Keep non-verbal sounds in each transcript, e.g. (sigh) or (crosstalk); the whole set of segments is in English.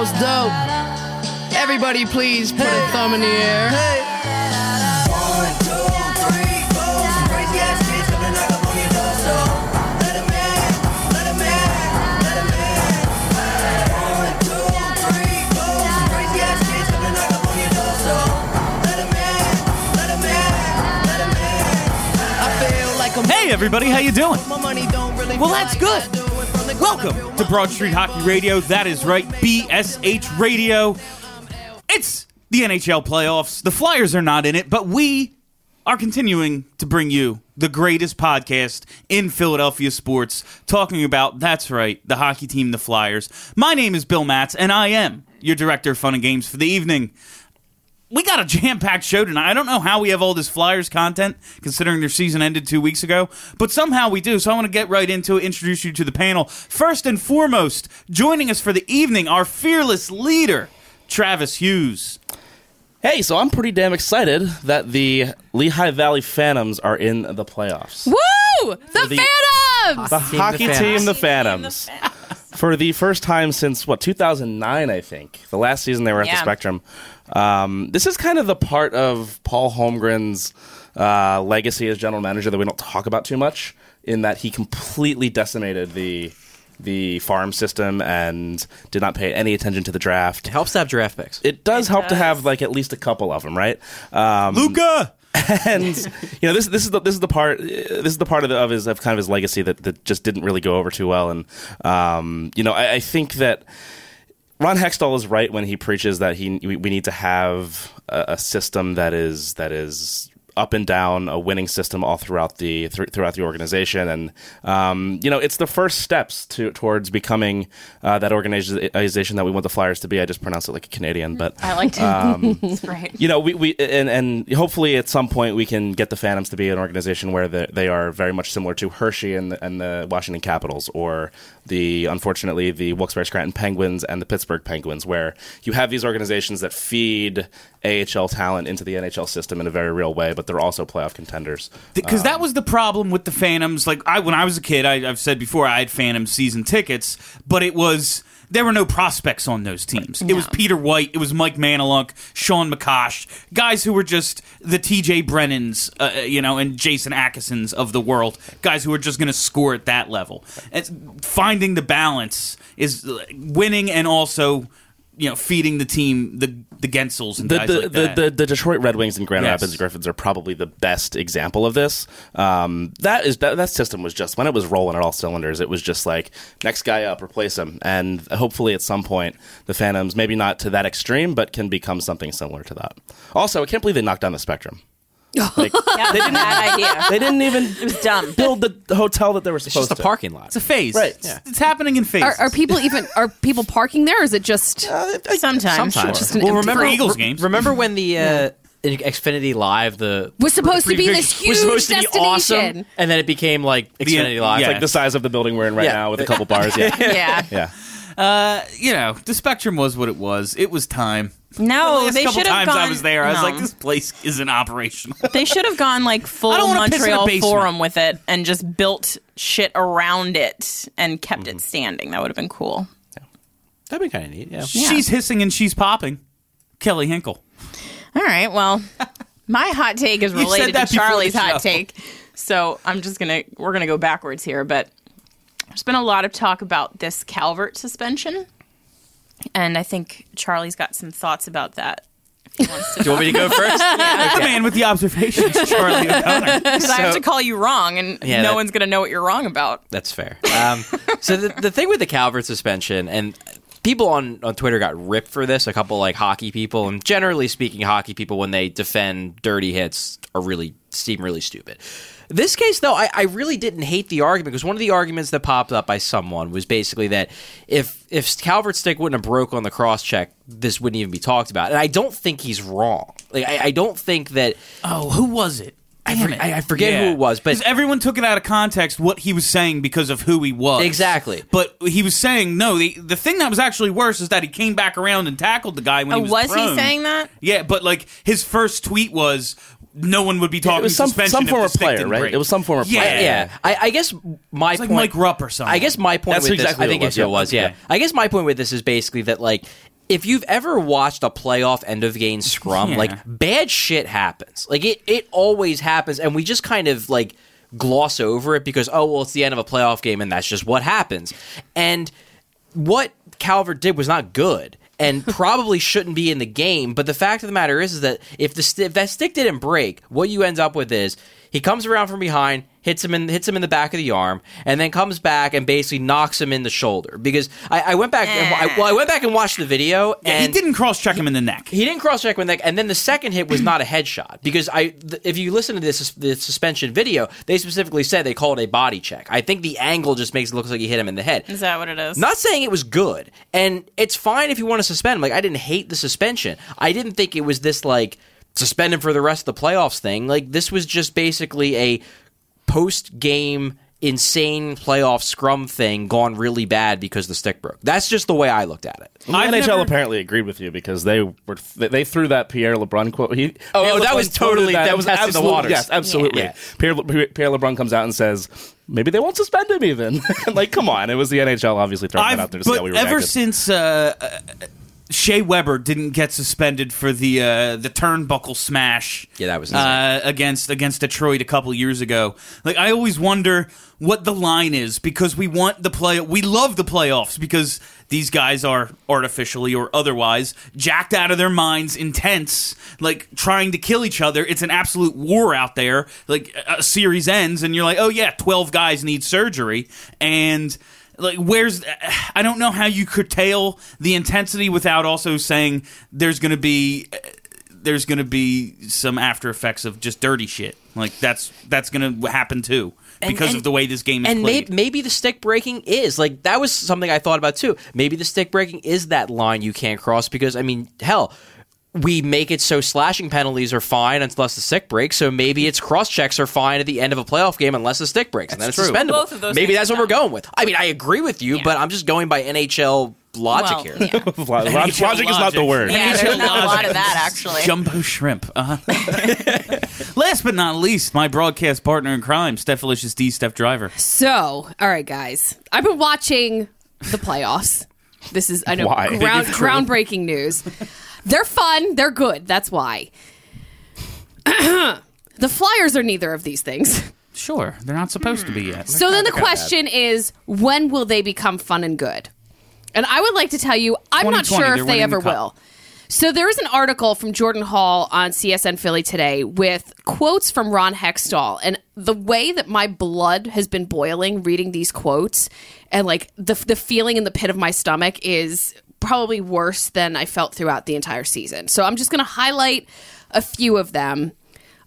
Most dope. Everybody, please put a thumb in the air. I feel like I'm Hey, everybody, how you doing? My money don't really Well, feel that's like good. I do. it from the Welcome to Broad Street Hockey Radio. That is right, BSH Radio. It's the NHL playoffs. The Flyers are not in it, but we are continuing to bring you the greatest podcast in Philadelphia sports, talking about, that's right, the hockey team, the Flyers. My name is Bill Matz, and I am your director of fun and games for the evening. We got a jam-packed show tonight. I don't know how we have all this Flyers content, considering their season ended two weeks ago, but somehow we do. So I want to get right into it, introduce you to the panel. First and foremost, joining us for the evening, our fearless leader, Travis Hughes. Hey, so I'm pretty damn excited that the Lehigh Valley Phantoms are in the playoffs. Woo! The, the- Phantoms! The hockey team, the Phantoms. For the first time since, what, 2009, I think. The last season they were at the Spectrum. Um, this is kind of the part of Paul Holmgren's uh, legacy as general manager that we don't talk about too much, in that he completely decimated the. The farm system and did not pay any attention to the draft. helps to have draft picks. It does help to have like at least a couple of them, right? Um, Luca! (laughs) and you know this this is the this is the part this is the part of, the, of his of kind of his legacy that, that just didn't really go over too well. And um, you know I, I think that Ron Hextall is right when he preaches that he we, need to have a, a system that is that is up and down a winning system all throughout the thr throughout the organization and um, you know it's the first steps to towards becoming uh, that organization that we want the Flyers to be I just pronounce it like a Canadian but I like to. um, (laughs) right. you know, we, we and and hopefully at some point we can get the Phantoms to be an organization where the, they are very much similar to Hershey and the, and the Washington Capitals, or the unfortunately the Wilkes-Barre Scranton Penguins and the Pittsburgh Penguins, where you have these organizations that feed AHL talent into the NHL system in a very real way, but they're also playoff contenders. because that was the problem with the Phantoms. Like I, when I was a kid, I, I've said before, I had Phantom season tickets, but it was there were no prospects on those teams. It was Peter White, it was Mike Maneluk, Shawn McCosh, guys who were just the T.J. Brennans, uh, you know, and Jason Atkinsons of the world, guys who were just going to score at that level. And finding the balance is uh, winning and also. You know, feeding the team the the Guentzels and the guys the, like the, that. the the Detroit Red Wings and Grand Yes. Rapids Griffins are probably the best example of this. Um, that is that, that system was just when it was rolling at all cylinders. It was just like next guy up, replace him, and hopefully at some point the Phantoms, maybe not to that extreme, but can become something similar to that. Also, I can't believe they knocked down the Spectrum. Like, (laughs) Yeah, they didn't bad idea. they didn't even It was dumb. build the the hotel that they were It's supposed just a to. parking lot. it's a phase, Right. It's, it's happening in phases. Are, are people even are people parking there? Or is it just sometimes? Sometimes. Just an well, empty remember room? Eagles games. Remember when the uh, in Xfinity Live the Was supposed to be preview this (laughs) was supposed to huge be awesome, destination. and then it became like Xfinity yeah. Live. It's Like like the size of the building we're in right Yeah. now with a couple bars. (laughs) Yeah, Yeah. yeah. Uh, you know, the Spectrum was what it was. It was time. the No, last they couple should have times gone. I was there, I was no. like, this place isn't operational. (laughs) They should have gone like full (laughs) I don't wanna piss in a Montreal. Forum with it and just built shit around it and kept it mm-hmm. standing. That would have been cool. Yeah. that'd be kind of neat. Yeah. She's hissing and she's popping. Kelly Hinkle. All right. Well, (laughs) my hot take is related to Charlie's hot take. So I'm just gonna we're gonna go backwards here, but there's been a lot of talk about this Calvert suspension, and I think Charlie's got some thoughts about that. If he wants to, Do you want me to go first? (laughs) The man with the observations, (laughs) Charlie O'Connor. because I have to call you wrong, and Yeah, no that- one's gonna know what you're wrong about. That's fair. Um, so the, the thing with the Calvert suspension, and people on, on Twitter got ripped for this. A couple like hockey people, and generally speaking, hockey people when they defend dirty hits are really seem really stupid. This case, though, I, I really didn't hate the argument because one of the arguments that popped up by someone was basically that if if Calvert's stick wouldn't have broke on the cross check, this wouldn't even be talked about. And I don't think he's wrong. Like I, I don't think that Oh, who was it? I, for- it. I, I forget who it was, but everyone took it out of context what he was saying because of who he was. Exactly. But he was saying no. The the thing that was actually worse is that he came back around and tackled the guy when Oh, he was. was he saying that? Yeah, but like his first tweet was. No one would be talking it was some suspension some if former the stick player, didn't right? break. It was some former Yeah. player. yeah, I, I guess my It's like point, Mike Rupp or something. I guess my point That's with exactly this, I who it was, it yeah. was. Yeah, Okay. I guess my point with this is basically that like if you've ever watched a playoff end of game scrum, Yeah. like bad shit happens. Like it, it always happens, and we just kind of like gloss over it because oh well, it's the end of a playoff game, and that's just what happens. And what Calvert did was not good. And (laughs) probably shouldn't be in the game. But the fact of the matter is, is that if the st- if that stick didn't break, what you end up with is he comes around from behind, hits him in hits him in the back of the arm, and then comes back and basically knocks him in the shoulder. Because I, I went back, and, I, well, I went back and watched the video, Yeah, and he didn't cross check him in the neck. he didn't cross check with neck, and then the second hit was not a headshot because I. Th- if you listen to this the suspension video, they specifically said they called it a body check. I think the angle just makes it look like he hit him in the head. Is that what it is? Not saying it was good, and it's fine if you want to suspend him. Like I didn't hate the suspension. I didn't think it was this like suspend him for the rest of the playoffs thing. Like this was just basically a post game insane playoff scrum thing gone really bad because the stick broke. That's just the way I looked at it. The I've NHL never- apparently agreed with you because they were they, they threw that Pierre LeBrun quote. He, Oh, Pierre oh, that LeBrun was totally- that was testing the waters. Yes, absolutely. Yeah. Pierre, Le- Pierre LeBrun comes out and says maybe they won't suspend him even. (laughs) like, come on, it was the NHL obviously throwing I've, that out there to see but how we ever since uh, uh, Shea Weber didn't get suspended for the uh, the turnbuckle smash, Yeah, that was uh, against against Detroit a couple years ago. Like I always wonder what the line is because we want the play. We love the playoffs because these guys are artificially or otherwise jacked out of their minds, intense, like trying to kill each other. It's an absolute war out there. Like a series ends, and you're like, oh yeah, twelve guys need surgery, and like where's I don't know how you curtail the intensity without also saying there's going to be there's going to be some after effects of just dirty shit. Like that's that's going to happen too because and- of the way this game is and played. maybe, maybe the stick breaking is like that was something I thought about too. Maybe the stick breaking is that line you can't cross because I mean, hell, we make it so slashing penalties are fine unless the stick breaks. So maybe it's cross checks are fine at the end of a playoff game unless the stick breaks, and then it's true. suspendable. Both of those maybe that's are what we're going with. I mean, I agree with you, Yeah. but I'm just going by NHL logic well, here. yeah. Log- (laughs) logic is not the word. Yeah, there's not a lot of that actually. Jumbo shrimp. Uh-huh. (laughs) Last but not least, my broadcast partner in crime, Stephalicious D. Steph Driver. So, all right, guys, I've been watching the playoffs. This is I know Why? ground, If groundbreaking news. They're fun. They're good. That's why. (clears throat) the Flyers are neither of these things. Sure, they're not supposed to be yet. So then the question is, when will they become fun and good? And I would like to tell you, I'm not 2020, sure they're if they winning ever the cup. will. So there is an article from Jordan Hall on CSN Philly today with quotes from Ron Hextall, and the way that my blood has been boiling reading these quotes, and like the the feeling in the pit of my stomach is probably worse than I felt throughout the entire season. So I'm just going to highlight a few of them.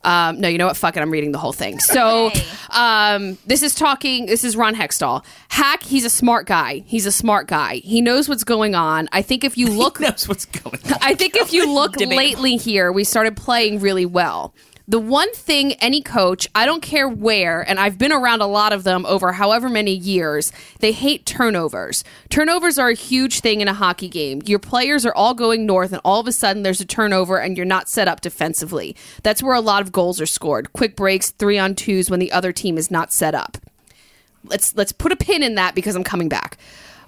Um, no, you know what? Fuck it. I'm reading the whole thing. So, (laughs) um, this is talking. This is Ron Hextall. Hack. He's a smart guy. He's a smart guy. He knows what's going on. I think if you (laughs) look, knows what's going (laughs) on. I think if you look lately here, we started playing really well. The one thing any coach, I don't care where, and I've been around a lot of them over however many years, they hate turnovers. Turnovers are a huge thing in a hockey game. Your players are all going north, and all of a sudden there's a turnover, and you're not set up defensively. That's where a lot of goals are scored. Quick breaks, three on twos when the other team is not set up let's let's put a pin in that because I'm coming back.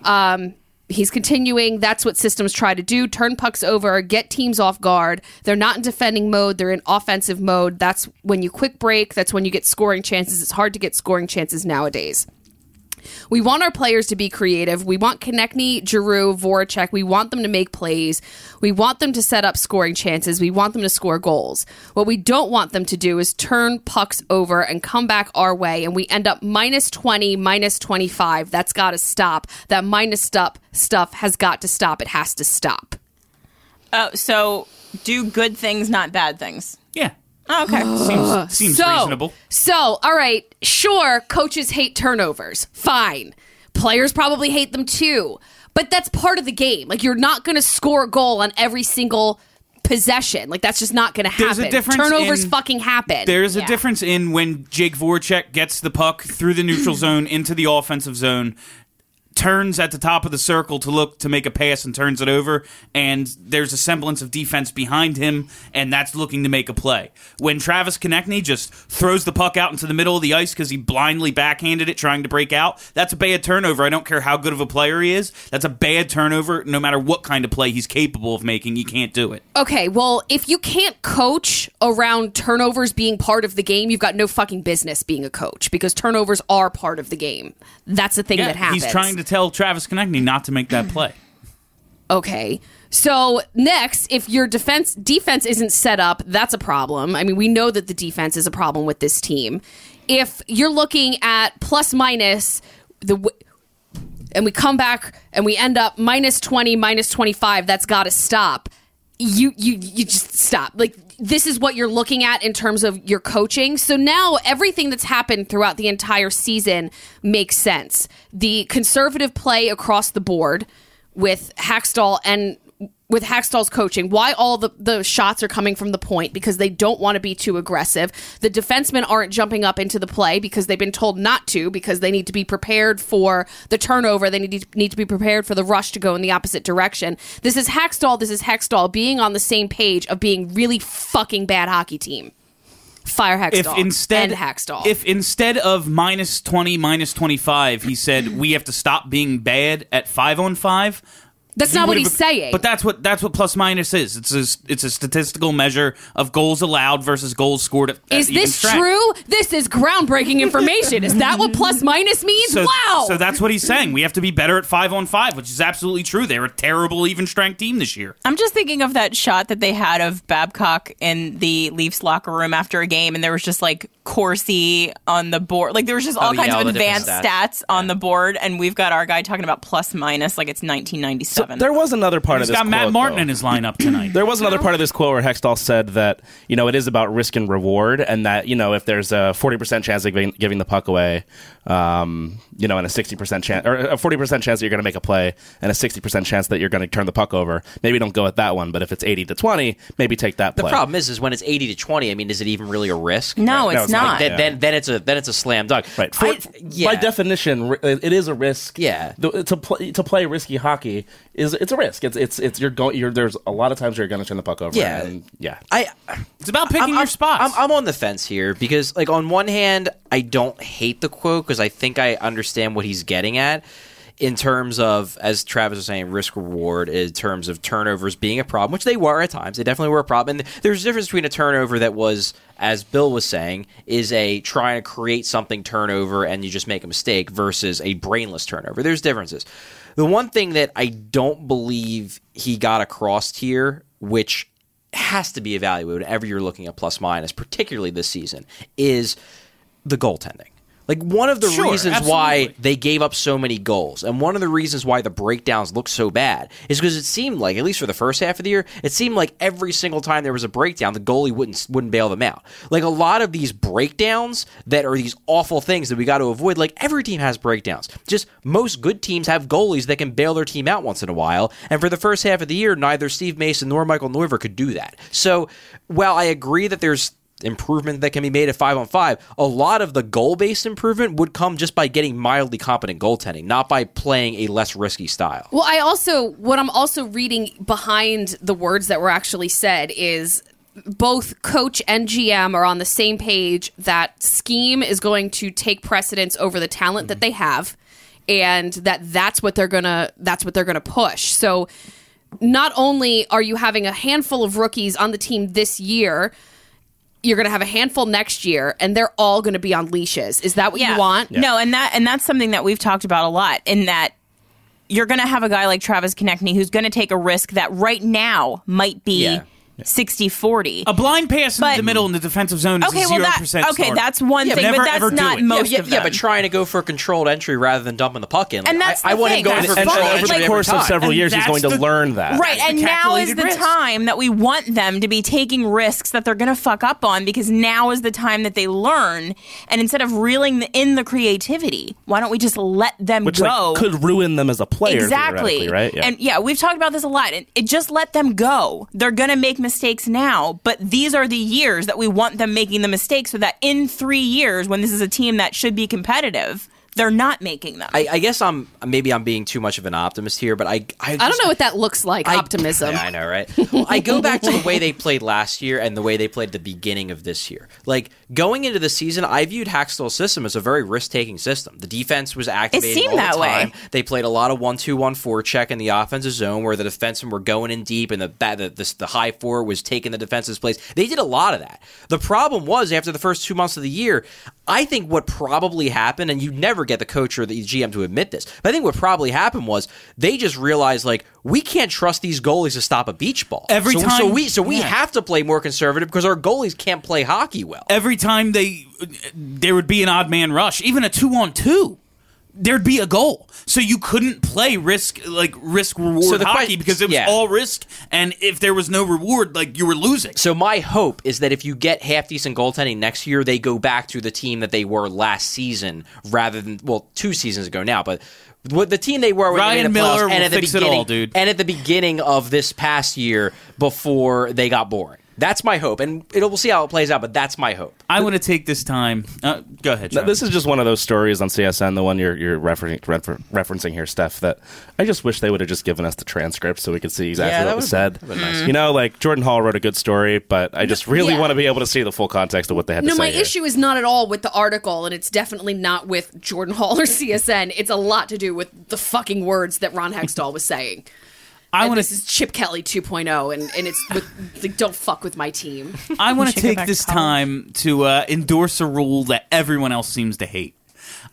Um, he's continuing. That's what systems try to do: turn pucks over, get teams off guard. They're not in defending mode; they're in offensive mode. That's when you quick break. That's when you get scoring chances. It's hard to get scoring chances nowadays. We want our players to be creative. We want Konecny, Giroux, Voracek. We want them to make plays. We want them to set up scoring chances. We want them to score goals. What we don't want them to do is turn pucks over and come back our way, and we end up minus 20, minus 25. That's got to stop. That minus stuff stuff has got to stop. It has to stop. Oh, so do good things, not bad things. Yeah. Oh, okay. Seems, seems so, reasonable. So, all right, sure, coaches hate turnovers. Fine. Players probably hate them too. But that's part of the game. Like, you're not going to score a goal on every single possession. Like, that's just not going to happen. There's happen. a difference Turnovers in- fucking happen. There's a Yeah. difference in when Jake Voracek gets the puck through the neutral (clears throat) zone into the offensive zone, turns at the top of the circle to look to make a pass and turns it over, and there's a semblance of defense behind him, and that's looking to make a play. When Travis Konecny just throws the puck out into the middle of the ice because he blindly backhanded it trying to break out, that's a bad turnover. I don't care how good of a player he is. That's a bad turnover no matter what kind of play he's capable of making. You can't do it. Okay, well, if you can't coach around turnovers being part of the game, you've got no fucking business being a coach because turnovers are part of the game. That's the thing that happens. he's trying to tell Travis Konecny not to make that play. Okay. So next, if your defense defense isn't set up, that's a problem. I mean, we know that the defense is a problem with this team. If you're looking at plus minus the and we come back and we end up minus 20 minus 25 that's got to stop you you you just stop like this is what you're looking at in terms of your coaching. So now everything that's happened throughout the entire season makes sense. The conservative play across the board with Hextall and with Hextall's coaching, why all the, the shots are coming from the point because they don't want to be too aggressive. The defensemen aren't jumping up into the play because they've been told not to because they need to be prepared for the turnover. They need to, need to be prepared for the rush to go in the opposite direction. This is Hextall. This is Hextall being on the same page of being really fucking bad hockey team. Fire if instead and Hextall. if instead of minus 20 minus 25 he said we have to stop being bad at 5 on 5 That's he not what would've- he's saying. but that's what that's what plus minus is it's a, it's a statistical measure of goals allowed versus goals scored at, at is even this strength. true? This is groundbreaking information. Is that what plus minus means? so, wow. so that's what he's saying. We have to be better at five on five, which is absolutely true. They're a terrible even strength team this year. I'm just thinking of that shot that they had of Babcock in the Leafs locker room after a game, and there was just like Corsi on the board. Like there was just all Oh, kinds yeah, of all the advanced stats. stats, on the board, and we've got our guy talking about plus minus like it's 1997. There was another part He's of this. got Matt quote, Martin though. in his lineup tonight. (clears throat) There was another part of this quote where Hextall said that you know it is about risk and reward, and that you know if there's a forty percent chance of giving, giving the puck away, um, you know, and a sixty percent chance or a forty percent chance that you're going to make a play, and a sixty percent chance that you're going to turn the puck over, maybe don't go with that one. But if it's eighty to twenty, maybe take that Play. The play. problem is, is when it's eighty to twenty. I mean, is it even really a risk? no, no, it's it's not. not. Then, Yeah. then, then it's a then it's a slam dunk. Right. For, I- yeah. By definition, it is a risk. Yeah. The- to play to play risky hockey is it's a risk. It's it's it's you're going. You're there's a lot of times you're going to turn the puck over. Yeah. And, yeah. I It's about picking I'm, your I'm- spots. I'm, I'm on the fence here because, like, on one hand, I don't hate the quote because I think I understand what he's getting at in terms of, as Travis was saying, risk reward in terms of turnovers being a problem, which they were at times. They definitely were a problem. And there's a difference between a turnover that was, as Bill was saying, is a trying to create something turnover and you just make a mistake versus a brainless turnover. There's differences. The one thing that I don't believe he got across here, which has to be evaluated whenever you're looking at plus minus, particularly this season, is the goaltending. Like one of the Sure, reasons why they gave up so many goals, and one of the reasons why the breakdowns look so bad is because it seemed like, at least for the first half of the year, it seemed like every single time there was a breakdown, the goalie wouldn't wouldn't bail them out. Like a lot of these breakdowns that are these awful things that we got to avoid. Like every team has breakdowns. Just most good teams have goalies that can bail their team out once in a while. And for the first half of the year, neither Steve Mason nor Michael Neuvirth could do that. So while I agree that there's improvement that can be made at five on five. A lot of the goal based improvement would come just by getting mildly competent goaltending, not by playing a less risky style. Well, I also what I'm also reading behind the words that were actually said is both coach and GM are on the same page that scheme is going to take precedence over the talent that mm-hmm. they have and that that's what they're going to that's what they're going to push. So not only are you having a handful of rookies on the team this year, you're going to have a handful next year, and they're all going to be on leashes. Is that what you want? No, and that and that's something that we've talked about a lot. In that you're going to have a guy like Travis Konecny who's going to take a risk that right now might be Yeah. 60 40. A blind pass But- in the middle in the defensive zone is Okay, a well, zero that, percent. okay, that's one thing, Never, but that's ever not it. most yeah, of yeah, but trying to go for a controlled entry rather than dumping the puck in. Like, And that's I, I want thing, him going that's for and, and fine. controlled over the course of several And years, he's that's going to the- learn that. Right, That's and now is the risk. time that we want them to be taking risks that they're going to fuck up on because now is the time that they learn. And instead of reeling in the creativity, why don't we just let them Which go? like, could ruin them as a player, exactly right? Yeah. and yeah we've talked about this a lot and it just let them go they're gonna make mistakes now but these are the years that we want them making the mistakes so that in three years when this is a team that should be competitive they're not making them I, I guess I'm maybe I'm being too much of an optimist here, but I I, I don't know what that looks like. I- optimism. (laughs) Yeah, I know, right? Well, I go (laughs) back to the way they played last year and the way they played the beginning of this year. Like going into the season, I viewed Hextall's system as a very risk-taking system. The defense was activating seemed all the that way. time. They played a lot of one-two-one-four check in the offensive zone, where the defensemen were going in deep, and the the, the, the high four was taking the defense's place. They did a lot of that. The problem was after the first two months of the year, I think what probably happened, and you never get the coach or the GM to admit this, but I think what probably happened was they just realized like we can't trust these goalies to stop a beach ball Every so, time- So we so we yeah. have to play more conservative because our goalies can't play hockey well. every time they there would be an odd man rush, even a two on two, there'd be a goal. So you couldn't play risk like risk reward So hockey que- because it was yeah. all risk, and if there was no reward, like you were losing. So my hope is that if you get half decent goaltending next year, they go back to the team that they were last season rather than well two seasons ago now, but. What the team they were when Ryan they Miller playoffs and at the beginning, all, dude. and at the beginning of this past year before they got boring. That's my hope, and it'll, we'll see how it plays out. But that's my hope. I want to take this time. Uh, go ahead. Now, this is just one of those stories on CSN, the one you're, you're referencing, refer, referencing here, Steph, that I just wish they would have just given us the transcript so we could see exactly Yeah, what was said. been- that'd been nice. You know, like Jordan Hall wrote a good story, but I just really Yeah. want to be able to see the full context of what they had No, to say. my here. issue is not at all with the article, and it's definitely not with Jordan Hall or (laughs) CSN. It's a lot to do with the fucking words that Ron Hextall was saying. I And want this to. is Chip Kelly 2.0, and, and it's with, like, don't fuck with my team. (laughs) I want to take this college. time to uh, endorse a rule that everyone else seems to hate.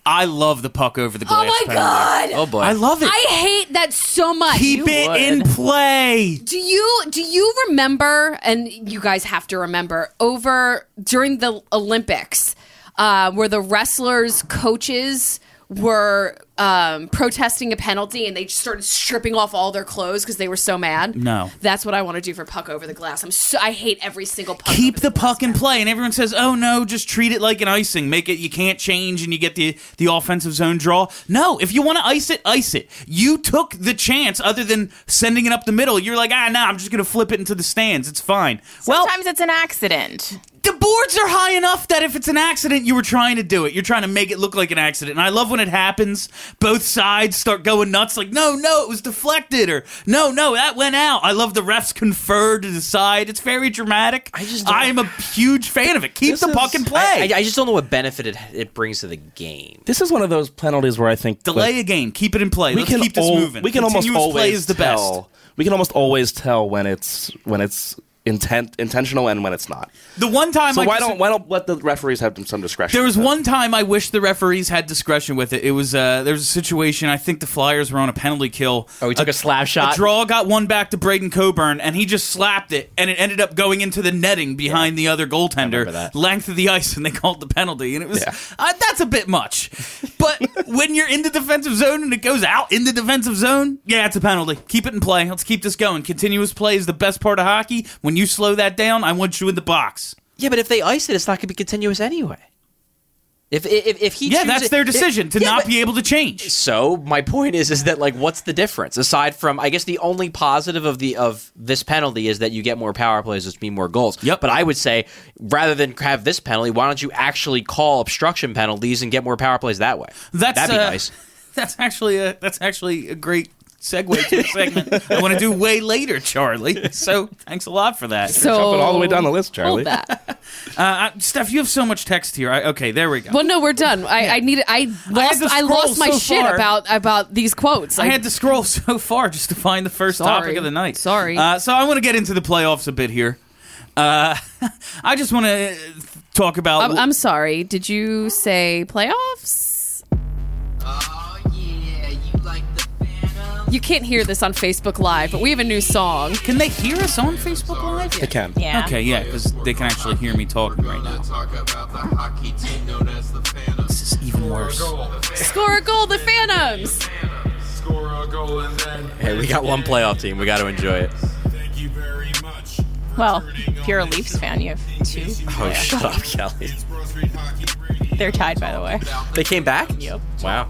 I love the puck over the glass. Oh my penalty. god! Oh boy, I love it. I hate that so much. Keep You- it would. in play. Do you do you remember? And you guys have to remember over during the Olympics, uh, where the wrestlers' coaches were um, protesting a penalty and they started stripping off all their clothes because they were so mad. No. that's what I want to do for puck over the glass. I'm so I hate every single puck. keep over the glass puck in play and everyone says oh no just treat it like an icing make it you can't change and you get the the offensive zone draw no if you want to ice it ice it you took the chance other than sending it up the middle you're like ah nah i'm just gonna flip it into the stands it's fine well sometimes it's an accident the boards are high enough that if it's an accident, you were trying to do it. You're trying to make it look like an accident. And I love when it happens. Both sides start going nuts, like, no, no, it was deflected, or no, no, that went out. I love the refs confer to decide. It's very dramatic. I just I am a huge fan of it. Keep the puck in play. I, I, I just don't know what benefit it, it brings to the game. This is one of those penalties where I think Delay like, a game. Keep it in play. we Let's can keep this al- moving. We can almost always play is the tell. best. We can almost always tell when it's when it's intent intentional and when it's not. The one time So I why dis- don't why don't let the referees have some discretion? There was with that? one time I wish the referees had discretion with it. It was uh, there was a situation. I think the Flyers were on a penalty kill. Oh, he took a slap shot? A draw got one back to Braden Coburn, and he just slapped it, and it ended up going into the netting behind the other goaltender, length of the ice, and they called the penalty. And it was Yeah. uh, that's a bit much. But (laughs) when you're in the defensive zone and it goes out in the defensive zone, yeah, it's a penalty. Keep it in play. Let's keep this going. Continuous play is the best part of hockey. When you slow that down, I want you in the box. Yeah, but if they ice it, it's not going to be continuous anyway. If if, if he Yeah, chooses- that's their decision to Yeah, not but- be able to change. So my point is, is that like, what's the difference aside from? I guess the only positive of the of this penalty is that you get more power plays, which mean more goals. Yep. But I would say rather than have this penalty, why don't you actually call obstruction penalties and get more power plays that way? That's That'd be uh, nice. (laughs) That's actually a that's actually a great segue to a segment I want to do way later, Charlie. So thanks a lot for that. So Jumping all the way down the list, Charlie. Hold that. (laughs) Uh, uh, Steph, you have so much text here. I, okay, there we go. Well, no, we're done. I, I need. I lost. to I, scroll lost my so shit far. about about these quotes. I had to scroll (laughs) so far just to find the first Sorry. topic of the night. Sorry. Uh, so I want to get into the playoffs a bit here. Uh, (laughs) I just want to talk about. I'm, I'm sorry. Did you say playoffs? You can't hear this on Facebook Live, but we have a new song. can they hear us on Facebook Live? They can. Yeah. Okay, yeah, because they can actually hear me talking right now. This is even worse. Score a goal, the Phantoms. Hey, we got one playoff team. We got to enjoy it. Well, if you're a Leafs fan, you have two. Oh, shut up, Kelly. They're tied, by the way. They came back. Yep. Wow.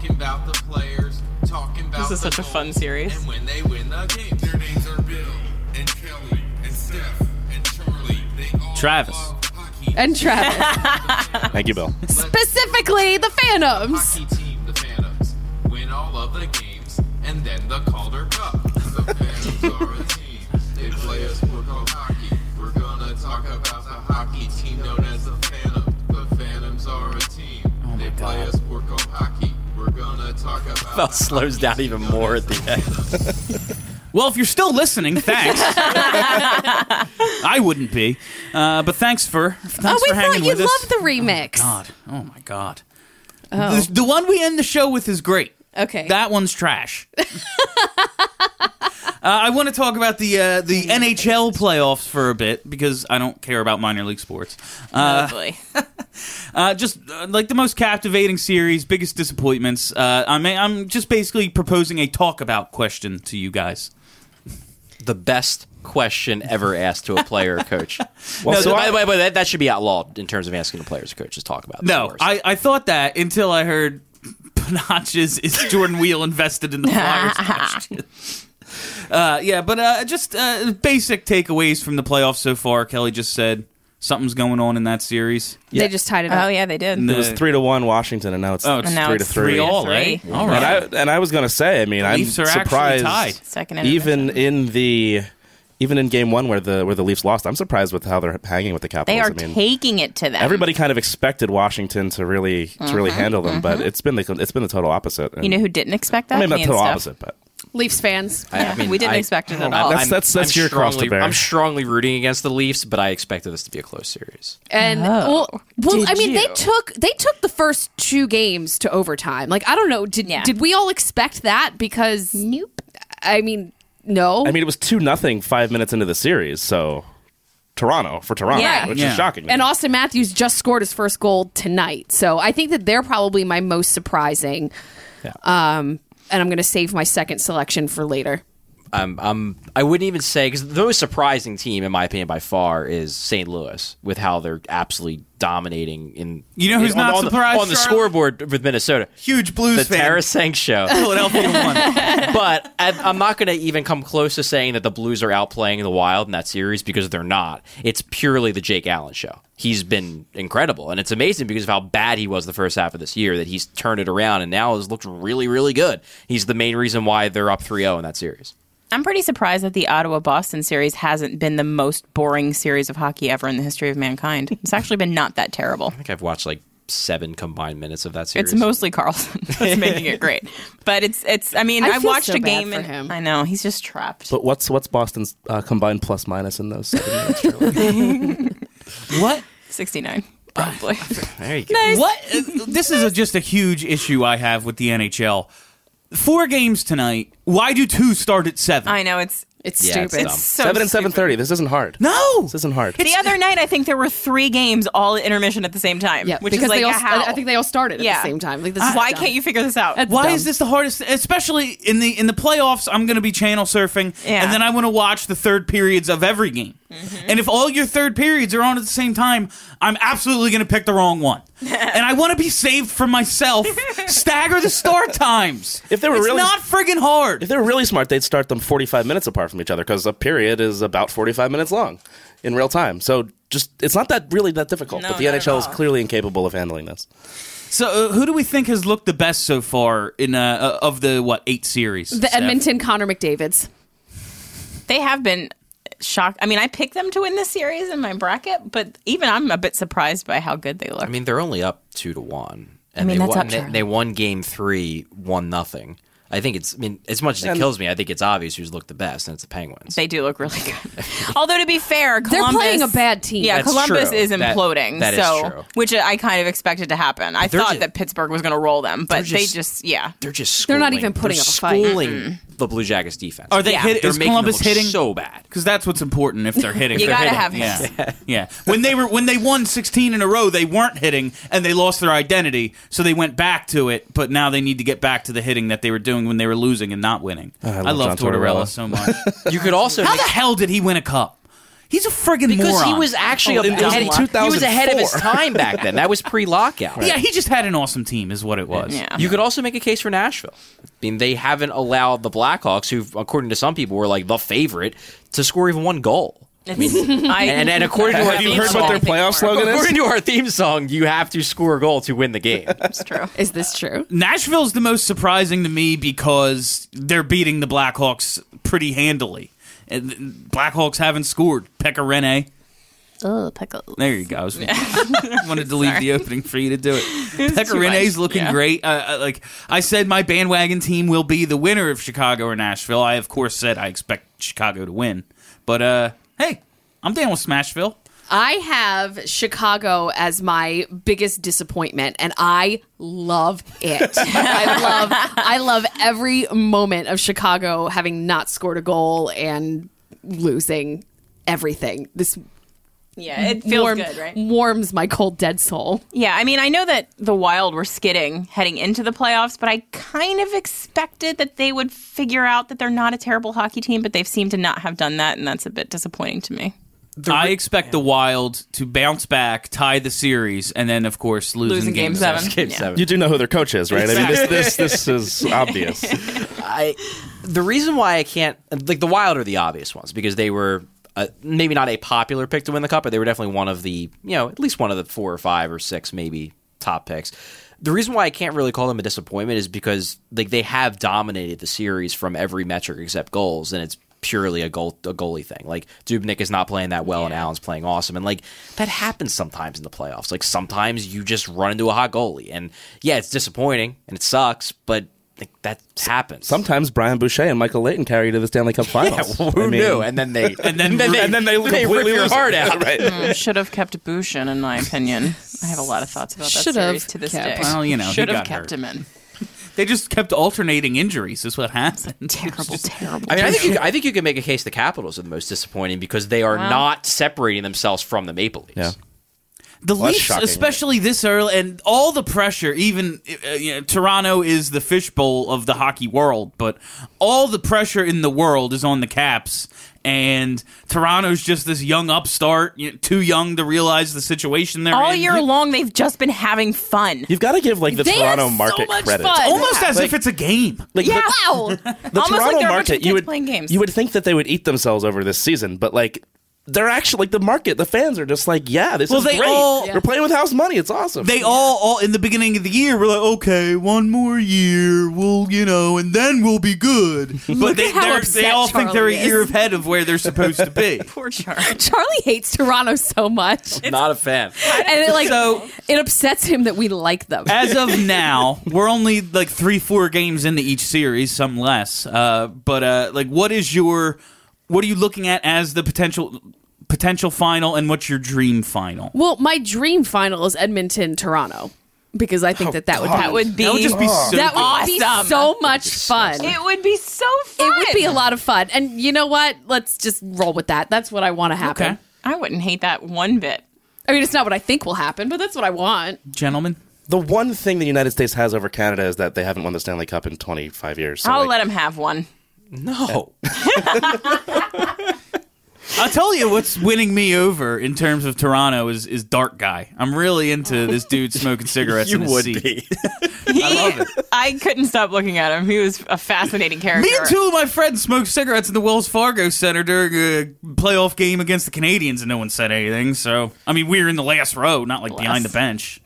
This is such a fun series. when they win the game, their names are Bill and Kelly and Steph and Charlie. They all Travis. love hockey. And Travis. (laughs) Thank you, Bill. Specifically, the Phantoms. hockey team, the Phantoms, win all of the games, and then the Calder Cup. The Phantoms are a team. They play a sport called hockey. We're gonna talk about the hockey team known as the Phantom. The Phantoms are a team. Oh they play a sport called hockey. We're gonna talk about. Bell slows down even more at the end. (laughs) Well, if you're still listening, thanks. (laughs) I wouldn't be, uh, but thanks for thanks Oh, we for hanging thought you with us. loved the remix. God, oh my God. The, the one we end the show with is great. Okay. That one's trash. (laughs) uh, I want to talk about the uh, the NHL playoffs for a bit because I don't care about minor league sports. Uh, Lovely. (laughs) uh, just uh, like the most captivating series, biggest disappointments. Uh, I'm I'm just basically proposing a talk about question to you guys. the best question ever asked to a player or (laughs) coach. Well, no, so by I- the way, but that, that should be outlawed in terms of asking the player's or coach to talk about. No. I, I thought that until I heard (laughs) Panach's is Jordan Weal invested in the Flyers question. Uh, yeah, but uh, just uh, basic takeaways from the playoffs so far. Kelly just said something's going on in that series. They just tied it up. Oh yeah, they did. It was three to one Washington, and now it's Oh, it's And now three it's to three. Three all, Three. right? And. I and I was gonna say, I mean, I'm Leafs are actually surprised. tied. Second even intermission. in the even in game one where the where the Leafs lost, I'm surprised with how they're hanging with the Capitals. They are I mean, taking it to them. everybody kind of expected Washington to really to really handle them, but it's been the it's been the total opposite. You know who didn't expect that? I mean, not Me and total Steph. opposite, but Leafs fans. I- I mean, we didn't I- expect it at all. That's- that's- that's your cross to strongly, bear. I'm strongly rooting against the Leafs, but I expected this to be a close series. And Oh. well, well Did I mean, they took they took the first two games to overtime. Like I don't know, did Yeah. did we all expect that? Because Nope. I mean, no. I mean, it was two nothing five minutes into the series, so Toronto for Toronto, Yeah. which Yeah. is shocking. and. Auston Matthews just scored his first goal tonight, so I think that they're probably my most surprising. Um, and I'm going to save my second selection for later. I'm, I'm, I wouldn't even say because the most surprising team, in my opinion, by far, is St. Louis with how they're absolutely dominating in. You know who's on, not on the- surprised, on the Charlie? scoreboard with Minnesota? Huge Blues The fan. Tarasenko show. (laughs) Philadelphia won. (laughs) but I, I'm not going to even come close to saying that the Blues are outplaying the Wild in that series because they're not. It's purely the Jake Allen show. He's been incredible, and it's amazing because of how bad he was the first half of this year that he's turned it around and now has looked really, really good. He's the main reason why they're up 3-0 in that series. I'm pretty surprised that the Ottawa Boston series hasn't been the most boring series of hockey ever in the history of mankind. It's (laughs) actually been not that terrible. I think I've watched like seven combined minutes of that series. It's mostly Karlsson (laughs) that's making it great, but it's it's. I mean, I I, watched so a game for and him. I know he's just trapped. but what's what's Boston's uh, combined plus minus in those seven minutes? (laughs) What? 69 probably. there you go. What? uh, This is a, just a huge issue I have with the NHL. Four games tonight. Why do two start at seven? I know it's It's Yeah, it's stupid. dumb. it's so seven and seven stupid. thirty. This isn't hard. no. This isn't hard. The other night, I think there were three games all at intermission at the same time. yeah, which because is like they all. how? I think they all started at Yeah. the same time. Like this is Why dumb. can't you figure this out? That's Why dumb. is this the hardest? Especially in the in the playoffs, I'm going to be channel surfing, Yeah. and then I want to watch the third periods of every game. Mm-hmm. And if all your third periods are on at the same time, I'm absolutely going to pick the wrong one. (laughs) and I want to be saved from myself. (laughs) Stagger the start times. If they were it's really- not friggin' hard. If they were really smart, they'd start them 45 minutes apart from each other because a period is about 45 minutes long in real time. So just it's not that really that difficult. No, but the not at NHL is clearly incapable of handling this. So, uh, who do we think has looked the best so far in uh, uh, of the what eight series? the Steph? Edmonton Connor McDavid's? they have been shocked. I mean, I picked them to win the series in my bracket, but even I'm a bit surprised by how good they look. I mean, they're only up two to one. And mean, they that's won, up they, they won game three, one nothing I think it's. I mean, as much as it And- kills me, I think it's obvious who's looked the best, and it's the Penguins. They do look really good. (laughs) Although to be fair, They're Columbus, playing a bad team. Yeah, That's Columbus true. is That- imploding. that is so, true. which I kind of expected to happen. I They're thought ju- that Pittsburgh was going to roll them, but They're they just- just yeah. They're just. They're not even putting they're up a fight. Schooling the Blue Jackets defense. Are they Yeah. hit, is making them Columbus look hitting? so bad. Because that's what's important if they're (laughs) hitting. You They're gotta hitting. have yeah. (laughs) yeah. When they were when they won 16 in a row, they weren't hitting and they lost their identity, so they went back to it. But now they need to get back to the hitting that they were doing when they were losing and not winning. I love love, John Tortorella, Tortorella. so much. (laughs) You could also How make- the hell did he win a cup? He's a friggin' because moron. he was actually Oh, a- was ahead, he was ahead of his time back then. That was pre-lockout. (laughs) Yeah, he just had an awesome team, is what it was. Yeah. You could also make a case for Nashville. I mean, they haven't allowed the Blackhawks, who, according to some people, were like the favorite, to score even one goal. I mean, (laughs) I, And, and according to our Have you theme heard what their song, playoff slogan is? according to our theme song, you have to score a goal to win the game. (laughs) That's true. Is this true? Nashville's the most surprising to me because they're beating the Blackhawks pretty handily. And Blackhawks haven't scored. Pekka Rinne. Oh, pickle. There you go. I was (laughs) wanted to leave the opening for you to do it. Pekka too Rinne's looking yeah. great. Uh, uh, like I said, my bandwagon team will be the winner of Chicago or Nashville. I of course said I expect Chicago to win, but uh, hey, I'm down with Smashville. I have Chicago as my biggest disappointment, and I love it. (laughs) I love, I love every moment of Chicago having not scored a goal and losing everything. This Yeah, it feels warm- good, right? warms my cold dead soul. Yeah, I mean, I know that the Wild were skidding heading into the playoffs, but I kind of expected that they would figure out that they're not a terrible hockey team, but they've seemed to not have done that, and that's a bit disappointing to me. I expect the Wild to bounce back, tie the series, and then of course lose Losing in game seven. Game Yeah. seven. You do know who their coach is, right? I mean, this this this is (laughs) obvious. I the reason why I can't like the Wild are the obvious ones because they were uh, maybe not a popular pick to win the cup, but they were definitely one of the you know at least one of the four or five or six maybe top picks. The reason why I can't really call them a disappointment is because like they have dominated the series from every metric except goals, and it's purely a goal a goalie thing. Like Dubnyk is not playing that well, and Allen's playing awesome, and like that happens sometimes in the playoffs. Like sometimes you just run into a hot goalie, and yeah, it's disappointing and it sucks, but like that happens. Sometimes Brian Boucher and Michael Leighton carry you to the Stanley Cup (laughs) Finals. Yeah, who I mean, knew? And then they (laughs) and then- they and then (laughs) they, rip completely your lose it. heart out. right. Mm, should have kept Bushin, in in my opinion. I have a lot of thoughts about that Should have series to this kept. day. Well, you know, should have kept hurt. him in. They just kept alternating injuries. Is what happened. Terrible, terrible. I mean, I think you, I think you can make a case the Capitals are the most disappointing because they are not separating themselves from the Maple Leafs. Yeah. The Well, Leafs, especially this early, and all the pressure. Even uh, you know, Toronto is the fishbowl of the hockey world, but all the pressure in the world is on the Caps. And Toronto's just this young upstart, you know, too young to realize the situation they're All in. year long, they've just been having fun. You've got to give like the They Toronto had so market much credit. fun. almost as Like- if it's a game. Like Yeah. the, Wow. (laughs) the Almost like Toronto they're a bunch of market, kids you would games. you would think that they would eat themselves over this season, but like they're actually like the market, the fans are just like, yeah, this Well, is they great. all- We're playing with house money. It's awesome. They all, all in the beginning of the year were like, okay, one more year, we'll, you know, and then we'll be good. (laughs) But they, at how they're, upset they all think they're a year ahead of where they're supposed to be. (laughs) Poor Charlie. (laughs) Charlie hates Toronto so much, Not a fan. and it like So- it upsets him that we like them. As of now, we're only like three, four games into each series, some less. Uh, but uh, like, what is your, what are you looking at as the potential potential final, and what's your dream final? well, my dream final is Edmonton Toronto because I think oh, that that would be, That would be. That would just be so. that would be so much fun. It would be so fun. It would be a lot of fun. And you know what? Let's just roll with that. That's what I want to happen. Okay. I wouldn't hate that one bit. I mean, it's not what I think will happen, but that's what I want. gentlemen. the one thing the United States has over Canada is that they haven't won the Stanley Cup in 25 years. So I'll like, let them have one. No. (laughs) I'll tell you what's winning me over in terms of Toronto is is Dark Guy. I'm really into this dude smoking (laughs) cigarettes. you in his would seat. be. (laughs) I love it. I couldn't stop looking at him. He was a fascinating character. Me and two of my friends smoked cigarettes in the Wells Fargo Center during a playoff game against the Canadiens, and no one said anything. So, I mean, we were in the last row, not like behind the bench.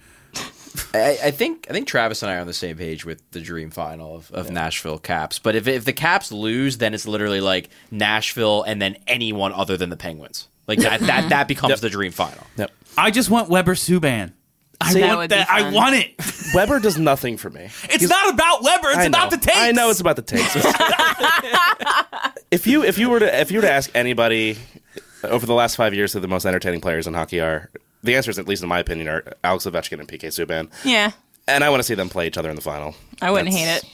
I, I think I think Travis and I are on the same page with the dream final of, of Nashville Caps. But if if the Caps lose, then it's literally like Nashville and then anyone other than the Penguins. Like that that, that becomes the dream final. Yep. I just want Weber Subban. I See, want would be that. I want it. (laughs) Weber does nothing for me. It's not about Weber. It's about the takes. I know it's about the takes. if you if you were to if you were to ask anybody over the last five years who the most entertaining players in hockey are, the answers, at least in my opinion, are Alex Ovechkin and PK Subban. Yeah, And I want to see them play each other in the final. I wouldn't That's hate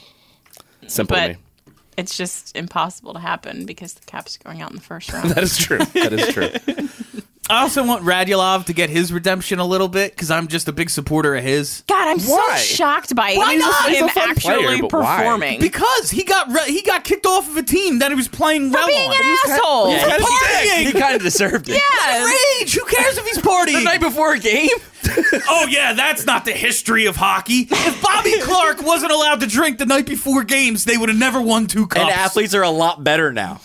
it. Simple to But me. it's just impossible to happen because the Caps are going out in the first (laughs) round. That is true. That is true. (laughs) I also want Radulov to get his redemption a little bit because I'm just a big supporter of his. God, I'm Why? so shocked by Why him, not? He's a him actually player, but why? performing. Because he got re- he got kicked off of a team that he was playing well being on. an asshole. Yeah, For he- partying. He kind of deserved it. Yeah. Rage. Who cares if he's partying? The night before a game? (laughs) oh yeah, that's not the history of hockey. If Bobby (laughs) Clarke wasn't allowed to drink the night before games, they would have never won two cups. And athletes are a lot better now.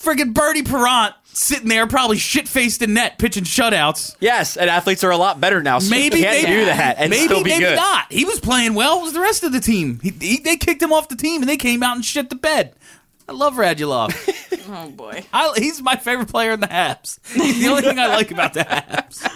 friggin' Bernie Parent sitting there, probably shit faced in net, pitching shutouts. Yes, and athletes are a lot better now. So Maybe he can't do that and maybe still be maybe good. not. He was playing well. It was the rest of the team. He, he, they kicked him off the team, and they came out and shit the bed. I love Radulov. (laughs) Oh boy. I, he's my favorite player in the Habs. He's the only thing I like about the Habs.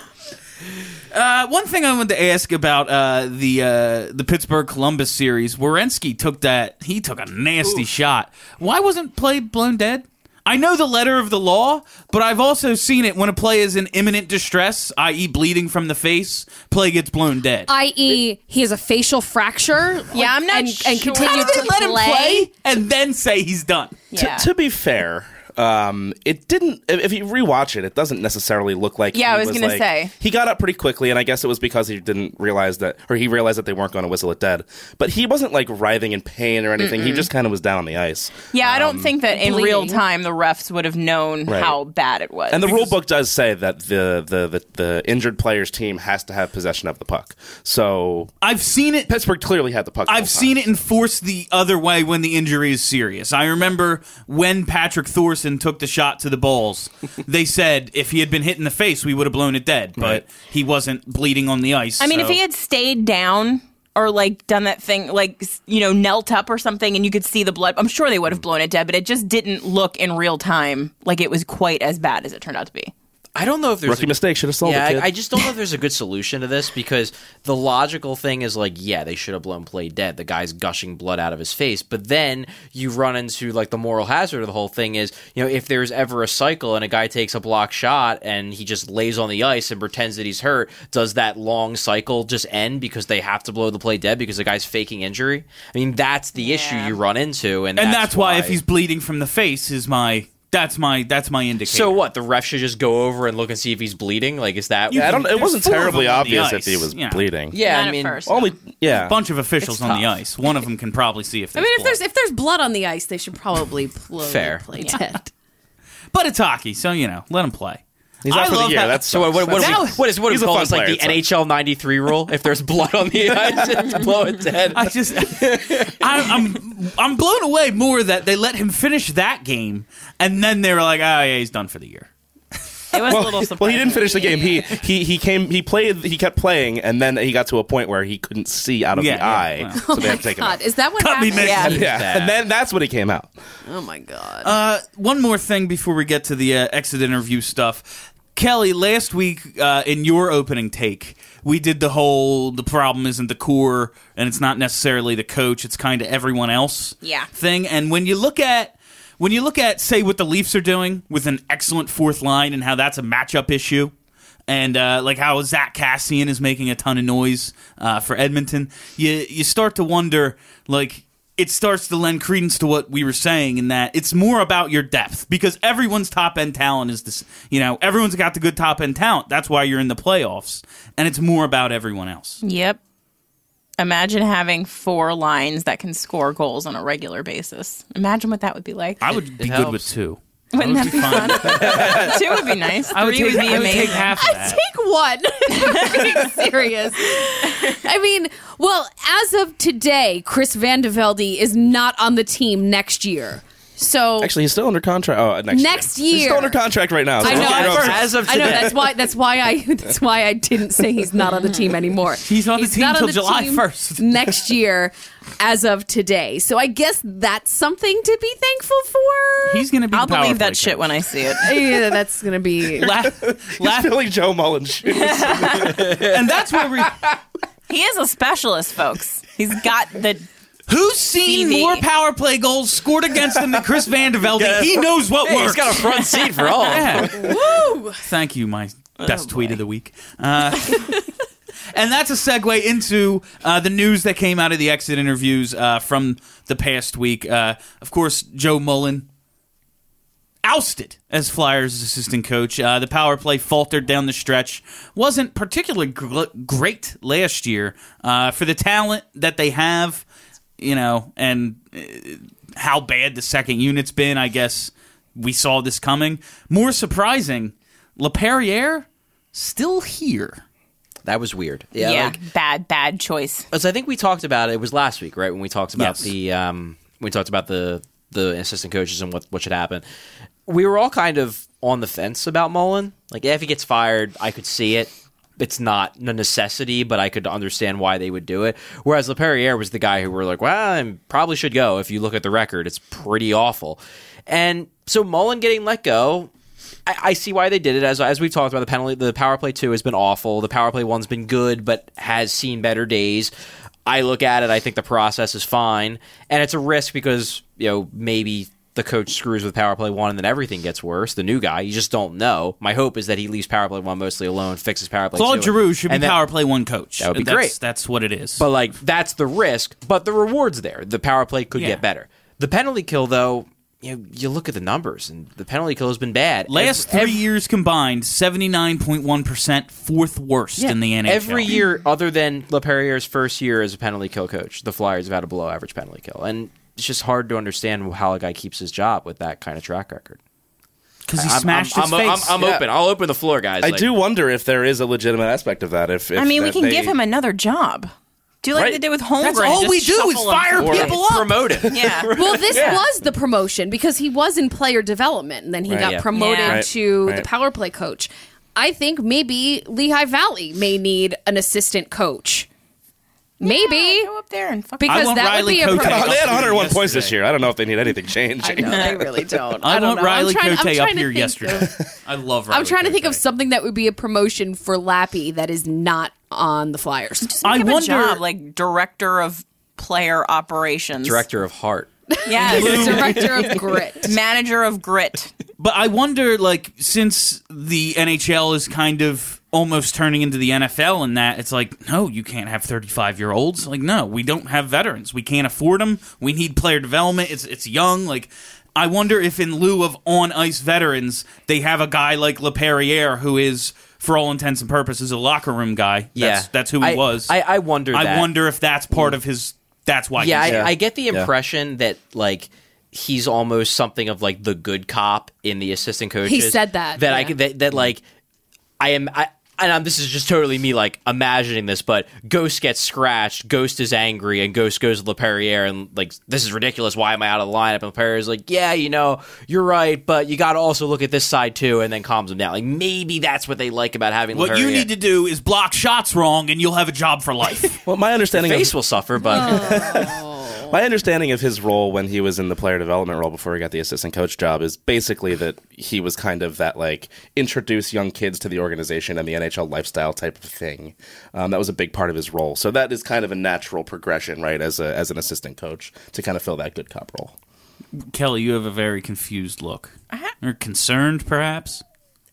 Uh, one thing I wanted to ask about uh, the uh, the Pittsburgh Columbus series, Werenski took that he took a nasty shot. Why wasn't play blown dead? I know the letter of the law, but I've also seen it when a play is in imminent distress, i.e., bleeding from the face, play gets blown dead. I.e., he has a facial fracture. Yeah, I'm not and, and continue How did they to let him play. play and then say he's done? Yeah. to, to be fair, um, it didn't. If, if you rewatch it, it doesn't necessarily look like. Yeah, he I was gonna like- say. he got up pretty quickly, and I guess it was because he didn't realize that, or he realized that they weren't going to whistle it dead. But he wasn't like writhing in pain or anything. He just kind of was down on the ice. yeah, I don't think that in bleeding. real time the refs would have known Right. how bad it was. And the rule book does say that the, the, the, the injured player's team has to have possession of the puck. So I've seen it Pittsburgh clearly had the puck. I've whole seen time. it enforced the other way when the injury is serious. I remember when Patrick Thoresen took the shot to the balls. (laughs) they said if he had been hit in the face, we would have blown it dead, but Right. he wasn't bleeding on the ice. I mean, if so- he had stayed down or like done that thing, like s- you know, knelt up or something, and you could see the blood, I'm sure they would have blown it dead. But it just didn't look in real time like it was quite as bad as it turned out to be. I don't know if there's Rookie a, mistake should have solved yeah, it. Kid. I, I just don't know if there's a good solution to this because the logical thing is like, yeah, they should have blown play dead. The guy's gushing blood out of his face, but then you run into like the moral hazard of the whole thing is, you know, if there's ever a cycle and a guy takes a block shot and he just lays on the ice and pretends that he's hurt, does that long cycle just end because they have to blow the play dead because the guy's faking injury? I mean, that's the issue you run into, and and that's, why, if he's bleeding from the face is my that's my that's my indicator. so what? The ref should just go over and look and see if he's bleeding. Like, is that? yeah, I don't. It wasn't four of terribly them on the obvious if ice, he was yeah. bleeding. yeah, Not I at mean, first. Only yeah. a bunch of officials It's on the tough. ice. One of them can probably see if I there's mean, if there's blood. if there's blood on the ice, they should probably (laughs) blow Fair. play dead. but it's hockey, so you know, let him play. He's I out for the love year. how- That's So what? What, what, That do we, was- what is what do he's we a call fun this? Like the it's NHL '93 rule? If there's blood on the (laughs) ice, you blow it dead. I just, (laughs) I, I'm, I'm blown away more that they let him finish that game, and then they were like, "Oh yeah, he's done for the year." It was well, a little well, he didn't finish the game. He he he came. He played. He kept playing, and then he got to a point where he couldn't see out of Yeah, the yeah, eye, well. so they had to take him God, out. is that what Cut happened? Yeah. Yeah, and then that's when he came out. Oh my god. Uh, one more thing before we get to the uh, exit interview stuff. Kelly, last week uh, in your opening take, we did the whole the problem isn't the core and it's not necessarily the coach, it's kind of everyone else Yeah. thing. And when you look at when you look at say what the Leafs are doing with an excellent fourth line and how that's a matchup issue, and uh, like how Zack Kassian is making a ton of noise uh, for Edmonton, you you start to wonder like it starts to lend credence to what we were saying in that it's more about your depth because everyone's top end talent is this you know everyone's got the good top end talent that's why you're in the playoffs and it's more about everyone else Yep. Imagine having four lines that can score goals on a regular basis. Imagine what that would be like. I would be good helps. with two Wouldn't That would that be (laughs) Two would be nice. I would Three take, would be I would amazing. take half of that. Take one. (laughs) Being serious. I mean, well, as of today, Chris VandeVelde is not on the team next year. So Actually, he's still under contract. Oh, next, Next year. He's still under contract right now. so I know. don't at get first- upset. As of I know that's why that's why I (laughs) that's why I didn't say he's not on the team anymore. (laughs) He's on the team not till the July team 1st. (laughs) next year, as of today. So I guess that's something to be thankful for. He's going to be. I'll believe that shit when I see it. yeah, that's gonna be. La- la- Filling Joe Mullen's shoes. and that's where we. He is a specialist, folks. He's got the. Who's seen CV. more power play goals scored against him than Chris VandeVelde? (laughs) He knows what Hey, works. he's got a front seat for all. Yeah. (laughs) Woo! Thank you, my best tweet of the week. Uh, (laughs) and that's a segue into uh, the news that came out of the exit interviews uh, from the past week. Uh, of course, Joe Mullen ousted as Flyers' assistant coach. Uh, the power play faltered down the stretch. Wasn't particularly gr- great last year uh, for the talent that they have, you know, and uh, how bad the second unit's been. I guess we saw this coming. More surprising, Laperriere still here. That was weird. Yeah, Yeah, like bad, bad choice. as I think we talked about it, it was last week, right? When we talked about Yes. the um, we talked about the the assistant coaches and what what should happen. We were all kind of on the fence about Mullen. Like, yeah, if he gets fired, I could see it. It's not a necessity, but I could understand why they would do it. Whereas Laperriere was the guy who were like, well, I probably should go. If you look at the record, it's pretty awful. And so Mullen getting let go, I, I see why they did it. As as we've talked about, the penalty, the power play two has been awful. The power play one's been good, but has seen better days. I look at it, I think the process is fine, and it's a risk because you know maybe the coach screws with power play one and then everything gets worse. The new guy, you just don't know. My hope is that he leaves power play one mostly alone, fixes power play Claude two, Giroux should be then- power play one coach. That would be that's, great. That's what it is. but like that's the risk, but the reward's there. The power play could Yeah. get better. The penalty kill, though, you know, you look at the numbers, and the penalty kill has been bad. Last Ev- three years combined, seventy nine point one percent, fourth worst in the NHL. Every year, other than Laperriere's first year as a penalty kill coach, the Flyers have had a below average penalty kill, and it's just hard to understand how a guy keeps his job with that kind of track record. because he I'm- smashed I'm, his I'm, face. I'm, I'm open. I'll open the floor, guys. I Like, do wonder if there is a legitimate aspect of that. If, if I mean, we can they- give him another job. Do like Right. they did with Holmgren. That's all we do is fire people up. promote him. (laughs) Yeah. (laughs) Well, this was the promotion because he was in player development and then he Right. got Yeah. promoted Yeah. Right. to the power play coach. I think maybe Lehigh Valley may need an assistant coach. Maybe. Yeah, go up there and fuck. Because I want that Riley would be a Cote pro- They had- 101 points this year. I don't know if they need anything changed. (laughs) I know, they really don't. (laughs) I, don't want know. I'm Riley trying- I'm Cote up trying to here think yesterday. of- (laughs) I love. Riley I'm trying to think of Cote. something that would be a promotion for Lappy that is not on the Flyers. Just I give him a wonder- job like director of player operations, Director of Heart. yes, Director of Grit. manager of grit. But I wonder, like, since the NHL is kind of almost turning into the NFL and that, it's like, no, you can't have 35 year olds. Like, no, we don't have veterans. We can't afford them. We need player development. It's, it's young. Like, I wonder if in lieu of on ice veterans, they have a guy like Laperriere who is, for all intents and purposes, a locker room guy. Yeah, That's, that's who he I- was. I, I wonder. I that. wonder if that's part of his. That's why. Yeah, he's I, Yeah. I get the impression that like he's almost something of like the good cop in the assistant coaches. He said that, That I yeah. could that, that like I am I. And I'm, this is just totally me, like imagining this. But Ghost gets scratched. Ghost is angry, and Ghost goes to Laperriere and like, "This is ridiculous. Why am I out of the lineup?" And Laperriere's like, "Yeah, you know, you're right, but you got to also look at this side too." And then calms him down. Like maybe that's what they like about having. What you need to do is block shots wrong, and you'll have a job for life. (laughs) Well, my understanding of face will suffer, but oh. (laughs) My understanding of his role when he was in the player development role before he got the assistant coach job is basically that he was kind of that like introduce young kids to the organization and the NHL lifestyle type of thing. Um, that was a big part of his role. So that is kind of a natural progression, right, as a as an assistant coach to kind of fill that good cop role. Kelly, you have a very confused look. Or concerned, perhaps?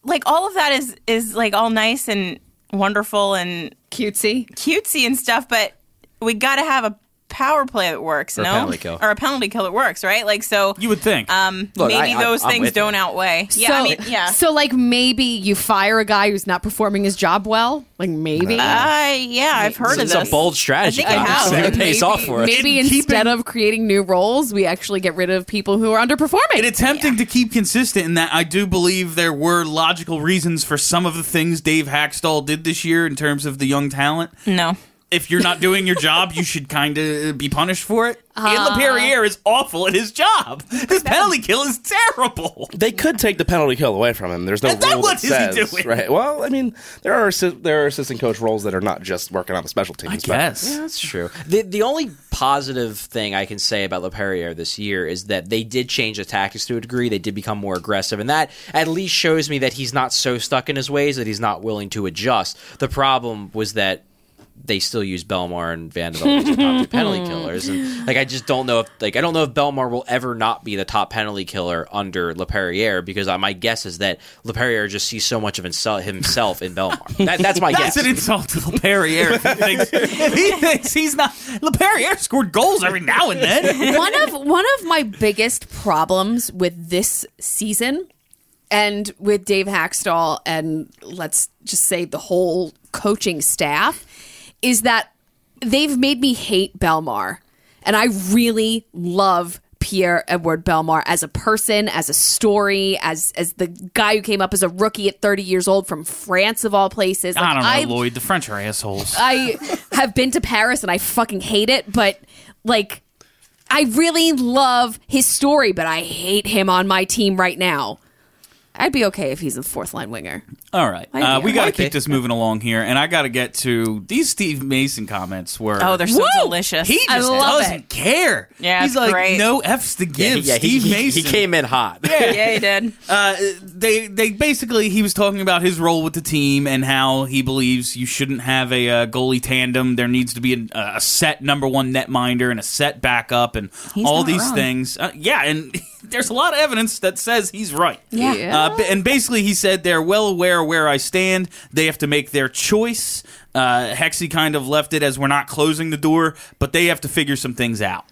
Like all of that is is like all nice and wonderful and Cutesy. cutesy and stuff, but we got to have a power play that works, Or a no, penalty kill. or a penalty kill that works, right? Like so. You would think. um, Look, maybe I- I- those I'm things with don't outweigh. Yeah, so, I mean, yeah. So, like, maybe you fire a guy who's not performing his job well. Like, maybe. Uh, yeah, I've heard of it's of a bold strategy. I think I have. It pays off for us. Maybe In instead keeping- of creating new roles, we actually get rid of people who are underperforming. in attempting to keep consistent in that, I do believe there were logical reasons for some of the things Dave Hakstol did this year in terms of the young talent. No, if you're not doing your job, you should kind of be punished for it. Uh-huh. Ian Laperriere is awful at his job. This penalty kill is terrible. They could take the penalty kill away from him. There's no And then rule what that is he says doing? right. Well, I mean, there are assi- there are assistant coach roles that are not just working on the special teams. I but- guess. That's true. The the only positive thing I can say about Laperriere this year is that they did change the tactics to a degree. They did become more aggressive, and that at least shows me that he's not so stuck in his ways that he's not willing to adjust. The problem was that they still use Bellemare and VandeVelde as their top two penalty (laughs) killers, and like I just don't know if like I don't know if Bellemare will ever not be the top penalty killer under Laperriere because uh, my guess is that Laperriere just sees so much of himself, himself in Bellemare. (laughs) That, that's my That's guess. That's an insult to Laperriere. If he thinks, if he (laughs) thinks he's not. Laperriere scored goals every now and then. one of one of my biggest problems with this season and with Dave Hakstol and let's just say the whole coaching staff is that they've made me hate Bellemare. And I really love Pierre Edward Bellemare as a person, as a story, as as the guy who came up as a rookie at 30 years old from France of all places. Like, I don't know, Lloyd. The French are assholes. I have been to Paris and I fucking hate it, but like I really love his story, but I hate him on my team right now. I'd be okay if he's a fourth line winger. All right, uh, we got to might keep be. this moving along here, and I got to get to these Steve Mason comments. Where Oh, they're so Woo! delicious. he I just love doesn't it. care. Yeah, he's like great. no f's to give. yeah, he, Steve he- Mason. he came in hot. yeah, he did. uh, they they basically he was talking about his role with the team and how he believes you shouldn't have a uh, goalie tandem. There needs to be a, a set number one netminder and a set backup and all these wrong. things. Uh, yeah, and (laughs) there's a lot of evidence that says he's right. Yeah. Uh, and basically, he said they're well aware where I stand. They have to make their choice. Uh, Hexy kind of left it as we're not closing the door, but they have to figure some things out.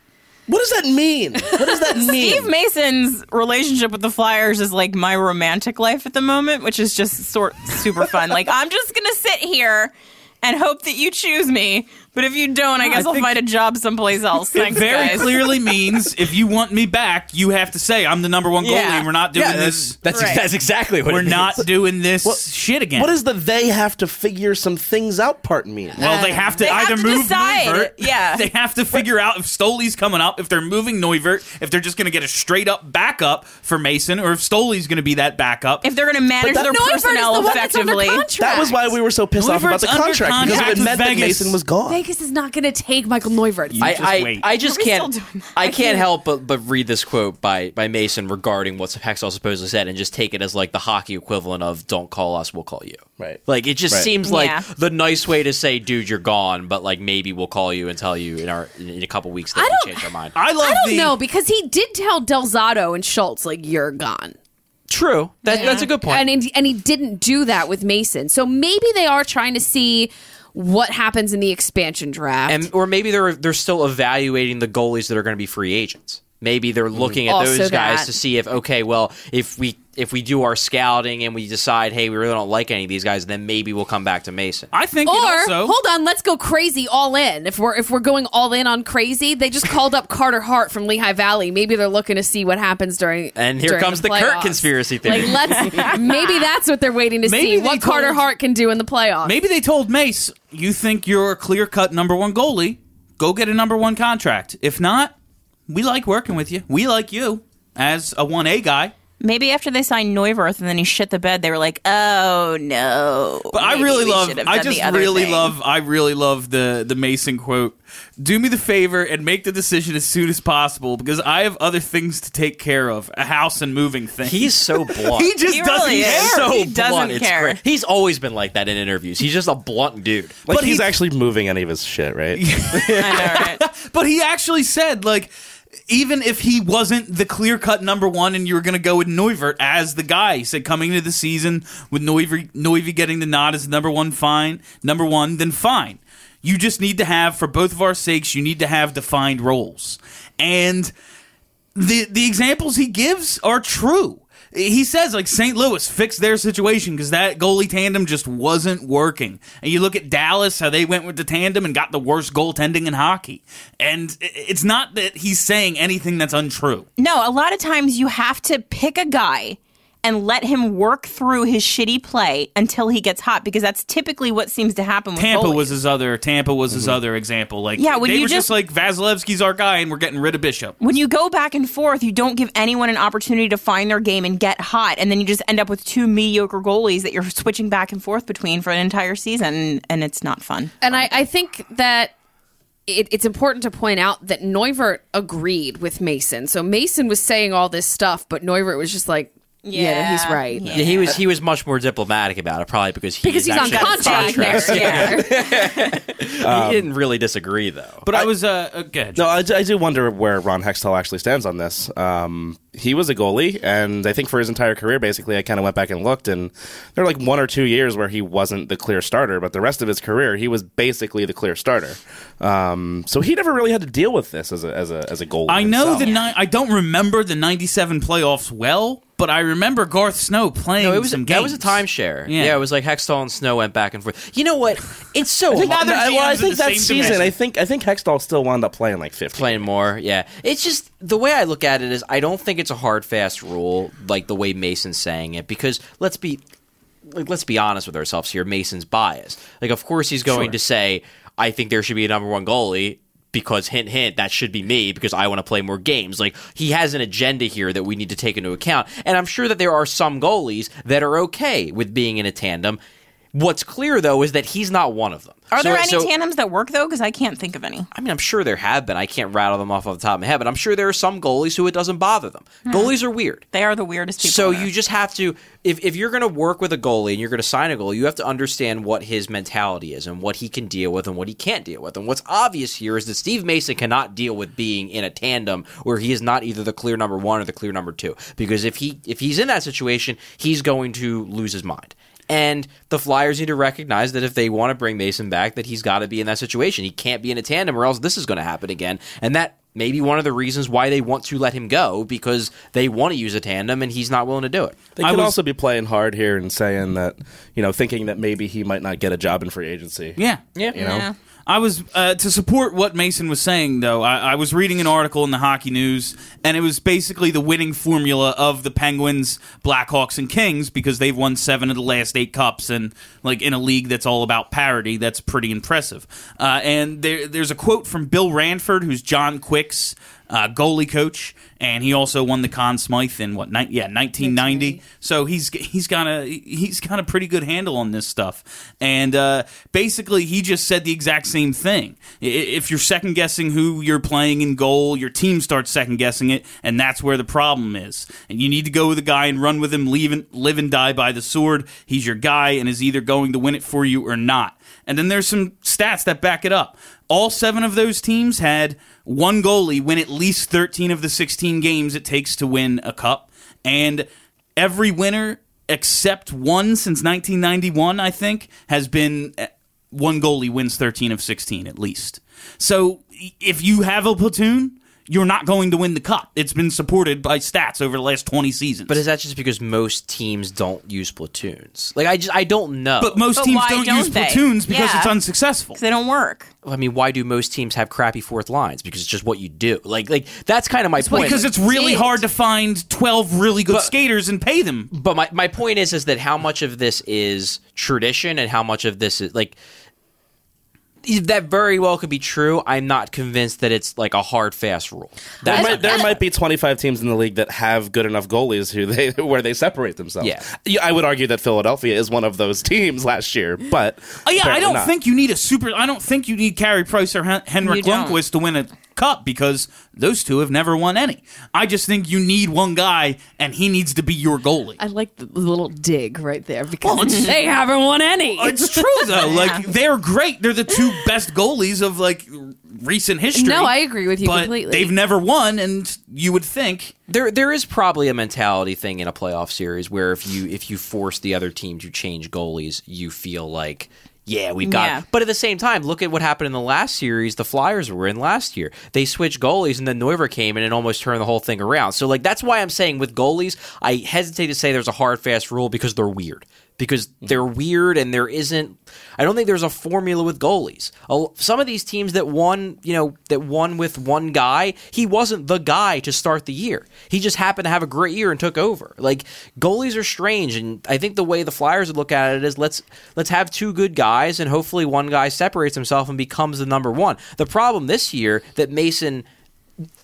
What does that mean? What does that (laughs) mean? Steve Mason's relationship with the Flyers is like my romantic life at the moment, which is just sort super fun. like I'm just gonna sit here and hope that you choose me, but if you don't, I guess I will find a job someplace else. (laughs) It Thanks, very guys. clearly (laughs) means if you want me back, you have to say I'm the number one goalie. Yeah. and We're not doing Yeah, this. that's Right. that's exactly what We're it means. not doing this what, shit again. What does the they have to figure some things out part mean? well, they have to They have either to move decide. Neuvirth. Yeah. They have to figure out if Stoley's coming up, if they're moving Neuvirth, if they're just going to get a straight up backup for Mason, or if Stoley's going to be that backup. If they're gonna manage that- their Neuvirth is the personnel one that's under effectively. That was why we were so pissed off about the under contract because it with meant that Mason was gone. Vegas is not going to take Michael Neuvirth. You I, just I, wait. I just Are we can't still doing that? I can't help but, but read this quote by, by Mason regarding what Hextall supposedly said and just take it as like the hockey equivalent of "Don't call us, we'll call you." Right. Like it just Right. seems like Yeah. the nice way to say, "Dude, you're gone," but like maybe we'll call you and tell you in our in a couple weeks that I we don't- changed our mind. I love I don't the know because he did tell Del Zotto and Schultz like you're gone. True, that, that's a good point. And and he didn't do that with Mason. So maybe they are trying to see what happens in the expansion draft. and or maybe they're they're still evaluating the goalies that are going to be free agents. Maybe they're looking at Also those guys that. to see if okay, well, if we if we do our scouting and we decide, hey, we really don't like any of these guys, then maybe we'll come back to Mason. I think or also. hold on, let's go crazy all in. If we're if we're going all in on crazy, they just called up Carter Hart from Lehigh Valley. Maybe they're looking to see what happens during. And here during comes the, Kurt playoffs. conspiracy theory. Like let's (laughs) maybe that's what they're waiting to Maybe see they what Carter Hart can do in the playoffs. Maybe they told Mace, you think you're a clear cut number one goalie, go get a number one contract. If not, we like working with you. We like you as a 1A guy. Maybe after they signed Neuvirth and then he shit the bed, they were like, "Oh no!" But I really love I just really thing." love I really love the the Mason quote. Do me the favor and make the decision as soon as possible because I have other things to take care of. A house and moving things. He's so (laughs) blunt. he just He doesn't really care. so He doesn't blunt. Care. great. He's always been like that in interviews. He's just a blunt dude. Like But he's he- actually moving any of his shit, right? (laughs) I know, right? But he actually said, like, even if he wasn't the clear cut number one and you were going to go with Neuvirth as the guy, he said coming into the season with Neuvirth, getting the nod as number one, fine, number one, then fine. You just need to have, for both of our sakes, you need to have defined roles. And the the examples he gives are true. He says like St. Louis fixed their situation because that goalie tandem just wasn't working. And you look at Dallas, how they went with the tandem and got the worst goaltending in hockey. And it's not that he's saying anything that's untrue. No, a lot of times you have to pick a guy and let him work through his shitty play until he gets hot because that's typically what seems to happen with Tampa goalies. was his other. Tampa was his mm-hmm. other example. Like, Yeah, when they you were just, just- like Vasilevskiy's our guy, and we're getting rid of Bishop. when you go back and forth, you don't give anyone an opportunity to find their game and get hot, and then you just end up with two mediocre goalies that you're switching back and forth between for an entire season, and it's not fun. And I, I think that it, it's important to point out that Neuvirth agreed with Mason. So Mason was saying all this stuff, but Neuvirth was just like, yeah, no, he's right. yeah. Yeah, he was he was much more diplomatic about it, probably because he Because he's on actually contract next year. (laughs) he (laughs) didn't really disagree though. But I, was uh, uh go No, I, I do wonder where Ron Hextall actually stands on this. Um, he was a goalie, and I think for his entire career, basically, I kind of went back and looked, and there were like one or two years where he wasn't the clear starter, but the rest of his career, he was basically the clear starter. Um, so he never really had to deal with this as a as a as a goalie. I know himself. the ni- I don't remember the '97 playoffs well, but I remember Garth Snow playing No, it was some that was a games. timeshare. Yeah. Yeah. it was like Hextall and Snow went back and forth. You know what? It's so think hard. No, well, I think the that season, division. I think I think Hextall still wound up playing like 50. playing more. Yeah, it's just the way I look at it is I don't think it's a hard fast rule like the way Mason's saying it because let's be like let's be honest with ourselves here. Mason's biased. Like of course he's going to say I think there should be a number one goalie. Because hint hint that should be me because I want to play more games. Like he has an agenda here that we need to take into account, and I'm sure that there are some goalies that are okay with being in a tandem. What's clear though is that he's not one of them. Are So- there any so- tandems that work though? Because I can't think of any. I mean, I'm sure there have been. I can't rattle them off off the top of my head, but I'm sure there are some goalies who it doesn't bother them. Hmm. Goalies are weird. They are the weirdest people. So you just have to if, if you're going to work with a goalie and you're going to sign a goalie, you have to understand what his mentality is and what he can deal with and what he can't deal with. And what's obvious here is that Steve Mason cannot deal with being in a tandem where he is not either the clear number 1 or the clear number 2 because if he if he's in that situation, he's going to lose his mind. And the Flyers need to recognize that if they want to bring Mason back, that he's got to be in that situation. He can't be in a tandem, or else this is going to happen again. And that may be one of the reasons why they want to let him go because they want to use a tandem, and he's not willing to do it. They I could was- also be playing hard here and saying that, you know, thinking that maybe he might not get a job in free agency. Yeah, Yeah, You know? Yeah. I was uh, to support what Mason was saying, though. I, I was reading an article in the Hockey News, and it was basically the winning formula of the Penguins, Blackhawks, and Kings because they've won seven of the last eight cups, and like in a league that's all about parity, that's pretty impressive. Uh, and there, there's a quote from Bill Ranford, who's John Quick's uh, goalie coach, and he also won the Conn Smythe in what? Ni- yeah, 1990. So he's he's got a he's got a pretty good handle on this stuff. And uh, basically, he just said the exact same thing. If you're second guessing who you're playing in goal, your team starts second guessing it, and that's where the problem is. And you need to go with a guy and run with him, leave and, live and die by the sword. He's your guy, and is either going to win it for you or not. And then there's some stats that back it up. All seven of those teams had one goalie win at least 13 of the 16 games it takes to win a cup. And every winner except one since 1991, I think, has been uh, one goalie wins 13 of 16 at least. So if you have a platoon, you're not going to win the cup. It's been supported by stats over the last 20 seasons. But is that just because most teams don't use platoons? Like I just I don't know. But most But teams why don't, don't use they? platoons because Yeah. it's unsuccessful. Because they don't work. I mean, why do most teams have crappy fourth lines? Because it's just what you do. Like like that's kind of my point. Because it's really it. hard to find 12 really good But- skaters and pay them. but my, my point is is that how much of this is tradition and how much of this is like that very well could be true. I'm not convinced that it's like a hard fast rule. There might, there might be 25 teams in the league that have good enough goalies who they (laughs) where they separate themselves. Yeah. I would argue that Philadelphia is one of those (laughs) teams last year, but Oh, yeah, I don't not. think you need a super. I don't think you need Carey Price or Hen- Henrik Lundqvist to win a cup because those two have never won any. I just think you need one guy, and he needs to be your goalie. I like the little dig right there because Well, (laughs) they haven't won any. Oh, it's true though. (laughs) Like they're great. They're the two best goalies of like recent history. No, I agree with you but completely. They've never won, and you would think there there is probably a mentality thing in a playoff series where if you if you force the other team to change goalies, you feel like yeah, we've got. Yeah. But at the same time, look at what happened in the last series. The Flyers were in last year. They switched goalies, and then Neuvirth came in and almost turned the whole thing around. So, like, that's why I'm saying with goalies, I hesitate to say there's a hard, fast rule because they're weird. Because hmm. they're weird, and there isn't. I don't think there's a formula with goalies. Some of these teams that won, you know, that won with one guy, he wasn't the guy to start the year. He just happened to have a great year and took over. Like goalies are strange, and I think the way the Flyers would look at it is let's let's have two good guys, and hopefully one guy separates himself and becomes the number one. The problem this year that Mason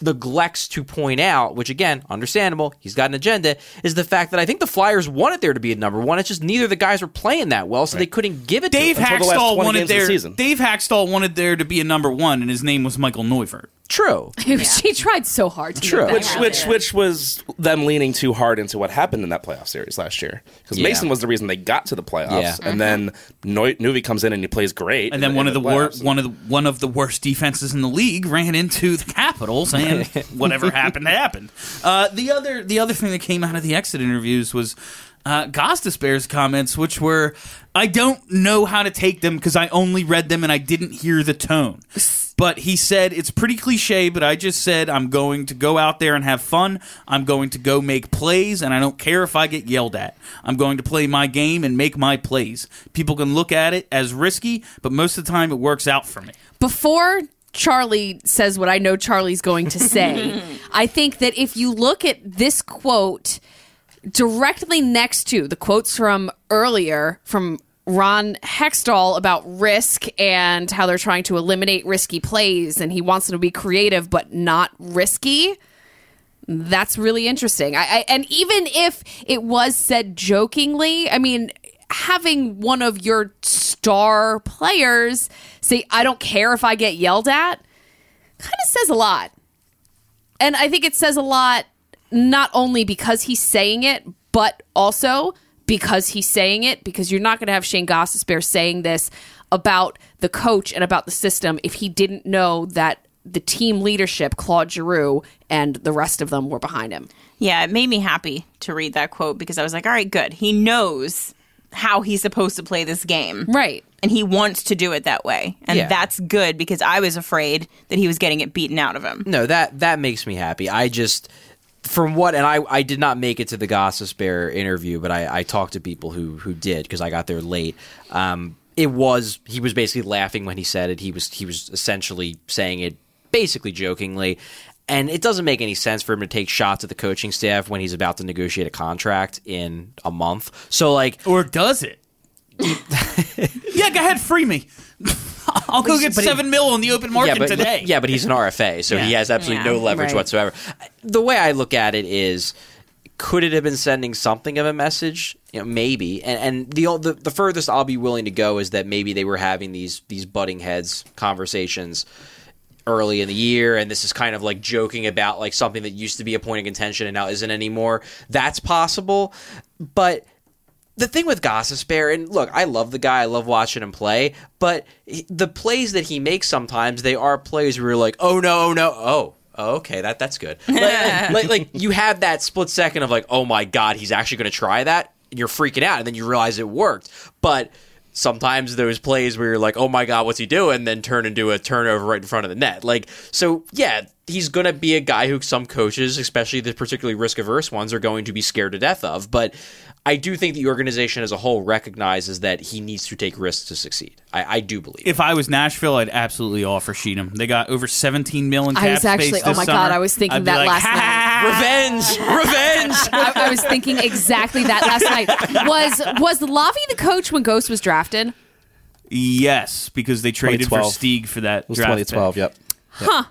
neglects to point out, which again, understandable, he's got an agenda, is the fact that I think the Flyers wanted there to be a number one. It's just neither of the guys were playing that well, so they couldn't give it Dave to him. Until the last 20 wanted games of the there. season. Dave Hakstol wanted there to be a number one, and his name was Michael Neuvirth. True. (laughs) she tried so hard to True. make Which, happen. which, which was them leaning too hard into what happened in that playoff series last year. Because Yeah. Mason was the reason they got to the playoffs, Yeah. and then Neu- Nuvi comes in and he plays great. And then in one of the wor- one of the one of the worst defenses in the league ran into the Capitals, and (laughs) whatever happened happened. Uh, the other the other thing that came out of the exit interviews was uh, Gostisbehere's comments, which were I don't know how to take them because I only read them and I didn't hear the tone. But he said it's pretty cliche, but I just said I'm going to go out there and have fun. I'm going to go make plays, and I don't care if I get yelled at. I'm going to play my game and make my plays. People can look at it as risky, but most of the time it works out for me. before Charlie says what I know Charlie's going to say, (laughs) I think that if you look at this quote directly next to the quotes from earlier from Ron Hextall about risk and how they're trying to eliminate risky plays and he wants them to be creative but not risky. That's really interesting. I, I and even if it was said jokingly, I mean, having one of your star players say, "I don't care if I get yelled at," kind of says a lot. And I think it says a lot not only because he's saying it, but also because he's saying it. Because you're not going to have Shayne Gostisbehere saying this about the coach and about the system if he didn't know that the team leadership, Claude Giroux, and the rest of them were behind him. Yeah, it made me happy to read that quote because I was like, all right, good. He knows how he's supposed to play this game. Right. And he wants to do it that way. And Yeah. that's good because I was afraid that he was getting it beaten out of him. No, that that makes me happy. I just from what and I, I did not make it to the Gostisbehere interview, but I, I talked to people who who did because I got there late. Um, it was he was basically laughing when he said it. He was he was essentially saying it basically jokingly. And it doesn't make any sense for him to take shots at the coaching staff when he's about to negotiate a contract in a month. So like Or does it? (laughs) yeah, go ahead, free me. (laughs) I'll go get but he- seven mil on the open market yeah, but, today. Yeah, but he's an RFA, so he has absolutely no leverage Right. whatsoever. The way I look at it is, could it have been sending something of a message? You know, maybe. And, and the, the the furthest I'll be willing to go is that maybe they were having these these butting heads conversations early in the year and this is kind of like joking about like something that used to be a point of contention and now isn't anymore that's possible but the thing with Gostisbehere, and look, I love the guy. I love watching him play. But he- the plays that he makes sometimes, they are plays where you're like, oh no, oh no, oh. oh, Okay, that that's good. (laughs) Like, like, like you have that split second of like, oh my god, he's actually going to try that, and you're freaking out, and then you realize it worked. But sometimes those plays where you're like, oh my god, what's he doing? Then turn into a turnover right in front of the net. Like, so yeah, he's going to be a guy who some coaches, especially the particularly risk averse ones, are going to be scared to death of. But I do think the organization as a whole recognizes that he needs to take risks to succeed. I, I do believe. If I was Nashville, I'd absolutely offer Sheedham. They got over 17 million cap I was actually- space oh my summer. God, I was thinking I'd that like, last "Ha, night." ha, (laughs) ha." revenge, revenge. (laughs) I, I was thinking exactly that last night. Was was Lavi the coach when Ghost was drafted? Yes, because they traded for 2012. Stieg for that It was draft 2012. pick. Yep.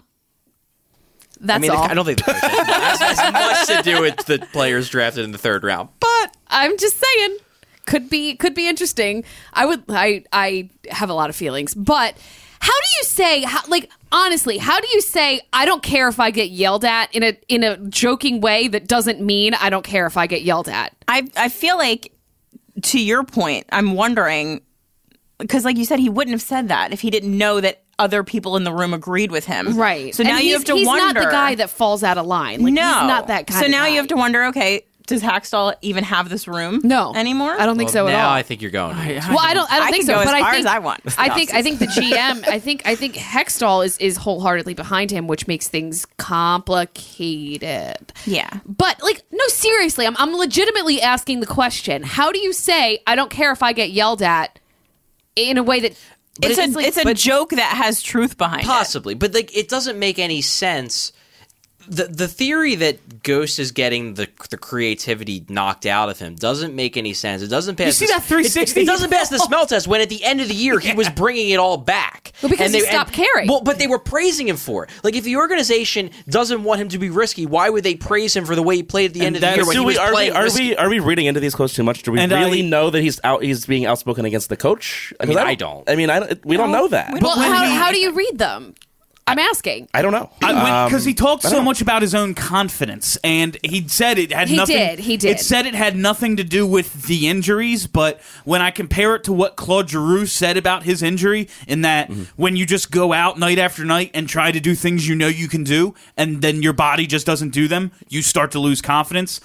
That's I mean, all. I don't think the coach has, has much to do with the players drafted in the third round, but I'm just saying. Could be could be interesting. I would I I have a lot of feelings, but how do you say how, like honestly, how do you say I don't care if I get yelled at in a in a joking way that doesn't mean I don't care if I get yelled at? I I feel like to your point, I'm wondering because like you said he wouldn't have said that if he didn't know that other people in the room agreed with him. Right. So And now you have to he's wonder He's not the guy that falls out of line. Like no. he's not that kind So of now guy. you have to wonder, okay, does Hakstol even have this room? No anymore. I don't think so at now all. I think you're going. well, I don't. I don't I think can so. go but as I far think as I want (laughs) I think. I think the GM. I think. I think Hextall is is wholeheartedly behind him, which makes things complicated. Yeah. But like, no, seriously, I'm I'm legitimately asking the question: How do you say I don't care if I get yelled at in a way that It's a like- it's a joke that has truth behind it. Possibly, but like it doesn't make any sense. The the theory that Ghost is getting the the creativity knocked out of him doesn't make any sense. It doesn't pass. You see the- that 360? It, it doesn't pass the (laughs) smell test. When at the end of the year he was bringing it all back. Well, because he stopped caring. Well, but they were praising him for it. Like if the organization doesn't want him to be risky, why would they praise him for the way he played at the end of the that's- year when Do he we, was are, we, are risky? we are we reading into these quotes too much? Do we And really I- know that he's out? He's being outspoken against the coach. I mean, 'Cause I don't. I mean, I don't- we don't know that. well, how, he- how do you read them? I'm asking. I don't know because he talked so know. much about his own confidence, and he said it had He nothing. did, he did. It said it had nothing to do with the injuries, but when I compare it to what Claude Giroux said about his injury, in that Mm-hmm. when you just go out night after night and try to do things you know you can do, and then your body just doesn't do them, you start to lose confidence.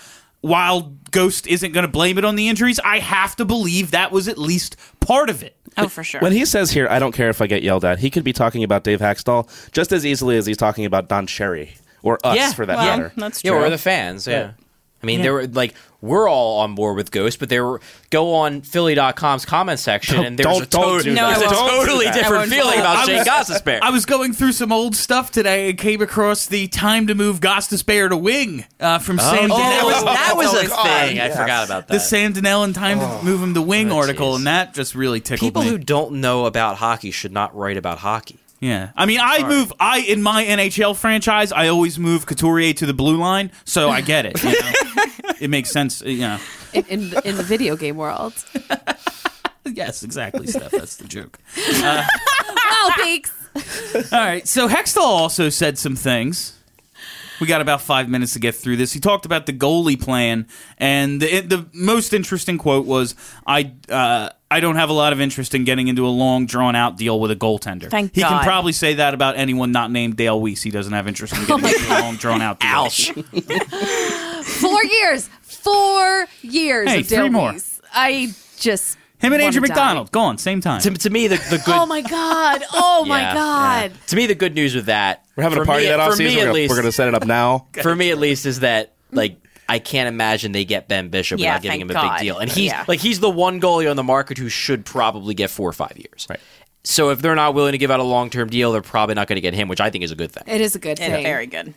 While Ghost isn't going to blame it on the injuries, I have to believe that was at least part of it. Oh, for sure. When he says here, I don't care if I get yelled at, he could be talking about Dave Hakstol just as easily as he's talking about Don Cherry or us Yeah, for that well, matter. that's Yeah, or the fans. Yeah. I mean, they were like, we're all on board with Ghost, but they were go on Philly.com's comment section, and there's a, to- do that. there's a No, I won't. totally Don't do that. I different feeling about I Shane was- I was going through some old stuff today and came across the time to move Gostisbehere to wing uh, from Sam Oh, Donnell. that was, that was a God, thing. I yes. forgot about that. the Sam Donnellan time to move him to wing Oh, article, jeez. and that just really tickled People me. who don't know about hockey should not write about hockey. Yeah, I mean, I move. I in my NHL franchise, I always move Couturier to the blue line, so I get it. You know? (laughs) it makes sense. You know. In, in, the, in the video game world. (laughs) Yes, exactly, Steph. That's the joke. Uh, (laughs) well, thanks. All right. So Hextall also said some things. We got about five minutes to get through this. He talked about the goalie plan, and the, the most interesting quote was, "I uh, I don't have a lot of interest in getting into a long, drawn out deal with a goaltender." Thank he can probably say that about anyone not named Dale Weise. He doesn't have interest in getting into a (laughs) long, drawn out deal. Ouch. (laughs) Four years. Four years Hey, of Dale three more. Weise. I just. Him and Andrew. MacDonald, go on, same time. to, to me, the, the good. (laughs) Oh my god! Oh my Yeah, god! yeah. To me, the good news with that. We're having for a party me, that off for me season. at We're, least, we're going to set it up now. (laughs) for me at least is that like I can't imagine they get Ben Bishop Yeah, without giving him thank a God. big deal. And he's Yeah. like he's the one goalie on the market who should probably get four or five years. Right. So if they're not willing to give out a long term deal, they're probably not going to get him, which I think is a good thing. It is a good Yeah, thing. very good.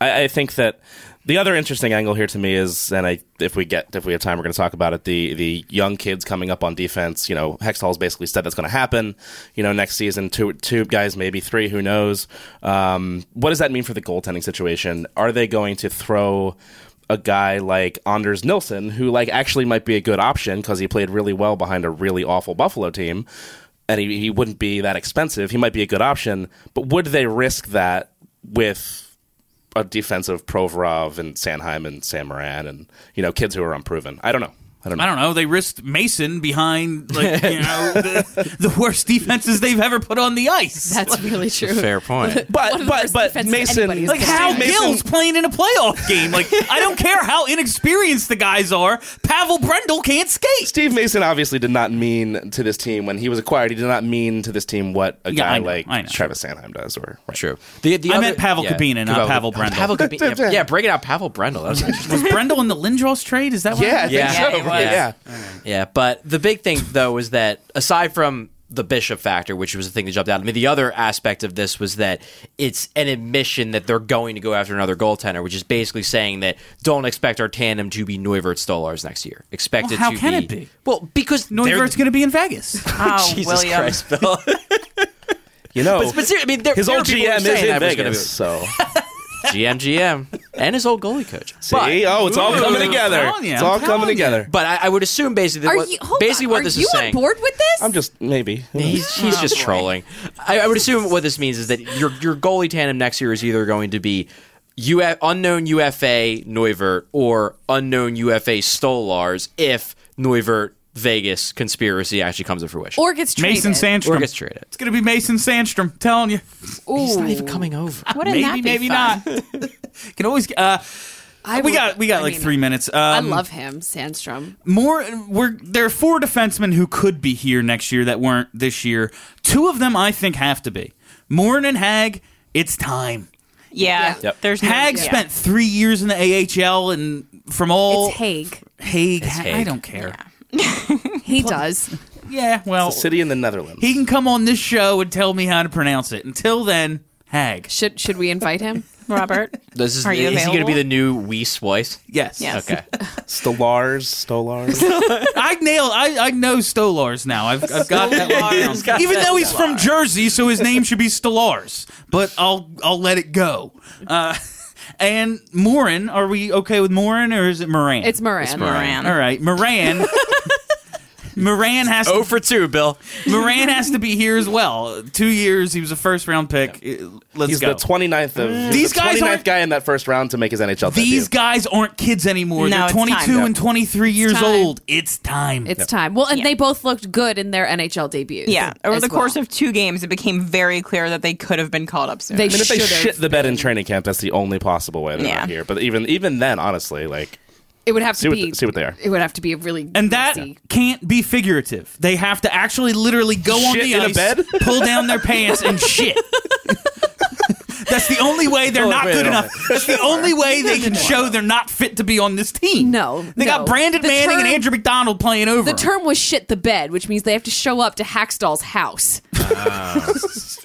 I, I think that the other interesting angle here to me is, and I, if we get, if we have time, we're going to talk about it. The the young kids coming up on defense. You know, Hextall's basically said that's going to happen. You know, next season, two two guys, maybe three. Who knows? Um, what does that mean for the goaltending situation? Are they going to throw? A guy like Anders Nilsson, who like actually might be a good option because he played really well behind a really awful Buffalo team, and he, he wouldn't be that expensive. He might be a good option, but would they risk that with a defensive Provorov and Sanheim and Sam Moran and you know kids who are unproven. I don't know. I don't know. I don't know. They risked Mason behind like you (laughs) know the, the worst defenses they've ever put on the ice. That's really true. Fair point. (laughs) But but but Mason Like gonna do. Gill's playing in a playoff game. Like I don't care how inexperienced the guys are. Pavel Brendl can't skate. Steve Mason obviously did not mean to this team when he was acquired. He did not mean to this team what a Yeah, guy know, like Travis Sanheim does. Or right. True. The, the I other- meant Pavel Kubina, not Pavel Brendl. Pavel Kubina. Yeah, yeah, break it out, Pavel Brendl. That was. Was Brendl in the Lindros trade? Is that what Yeah, I think Yeah. So. Yeah, yeah. Yeah, but the big thing though is that aside from the Bishop factor, which was the thing that jumped out at me, the other aspect of this was that it's an admission that they're going to go after another goaltender, which is basically saying that don't expect our tandem to be Neuvirth Stolarz next year. Expect Well, it how to can be, it be? Well, because they're- Neuvirth's going to be in Vegas. (laughs) Oh, Jesus William. Christ, Bill. (laughs) You know, but, but seriously, I mean, there, his there old are people who are GM is in that was Vegas, so be- (laughs) GM, GM, and his old goalie coach. see. But, oh, it's all Ooh, coming together. telling you, it's I'm all coming you. together. but I, I would assume basically that Are what, you hold basically on, what are this you is saying. on board with this? I'm just maybe. He's, he's just trolling. I, I would assume what this means is that your your goalie tandem next year is either going to be UF, unknown UFA Neuvirth or unknown UFA Stolarz if Neuvirth Vegas conspiracy actually comes to fruition. or gets traded. Mason Sandstrom. Or gets traded. It's going to be Mason Sandstrom. Telling you. He's not even coming over. (laughs) Wouldn't that maybe, be maybe fun? not. (laughs) Can always. Uh, I we would- got we got I like mean, three minutes. Um, I love him, Sandstrom. more. We're there are four defensemen who could be here next year that weren't this year. Two of them I think have to be. Morin and Hag. It's time. Yeah, Yep. there's no, Hag yeah. spent three years in the AHL, and from all It's Hague. Hague, It's I don't care. (laughs) He does. Yeah, well, City in the Netherlands. he can come on this show and tell me how to pronounce it. Until then, Hag. Should should we invite him? (laughs) Robert. This is Are you is he going to be available? the new Weiss voice? Yes. Yes. Okay. (laughs) Stolars, Stolars. I nail. I, I know Stolars now. I've, I've got that locked down. Even though he's from Jersey, so his name should be Stolars. But I'll I'll let it go. Uh, and Morin, are we okay with Morin or is it Moran? It's Moran. Moran. All right, Moran. (laughs) Moran has Oh to, for two, Bill. Moran has to be here as well. Two years. He was a first round pick. Uh, Let's He's go. the 29th of These These the guys 29th aren't- guy in that first round to make his NHL debut. These debut. guys aren't kids anymore. No, They're 22 time. and 23 years time. old. It's time. It's time. Well, and Yeah. they both looked good in their NHL debuts. Yeah, over as the course well. of two games, it became very clear that they could have been called up soon. They I mean, if they shit the bed in training camp, that's the only possible way they're Yeah. not here. But even even then, honestly, like it would have see to what be the- see what they are. It would have to be a really And that messy- can't be figurative. They have to actually literally go on Shit the in a ice, bed? (laughs) pull down their pants, and shit. (laughs) That's the only way they're Oh, not wait, good no. enough. That's the only way they can show they're not fit to be on this team. No, They no. got Brandon The Manning and term- Andrew MacDonald playing over. The term was shit the bed, which means they have to show up to Hakstol's house. Ah. (laughs)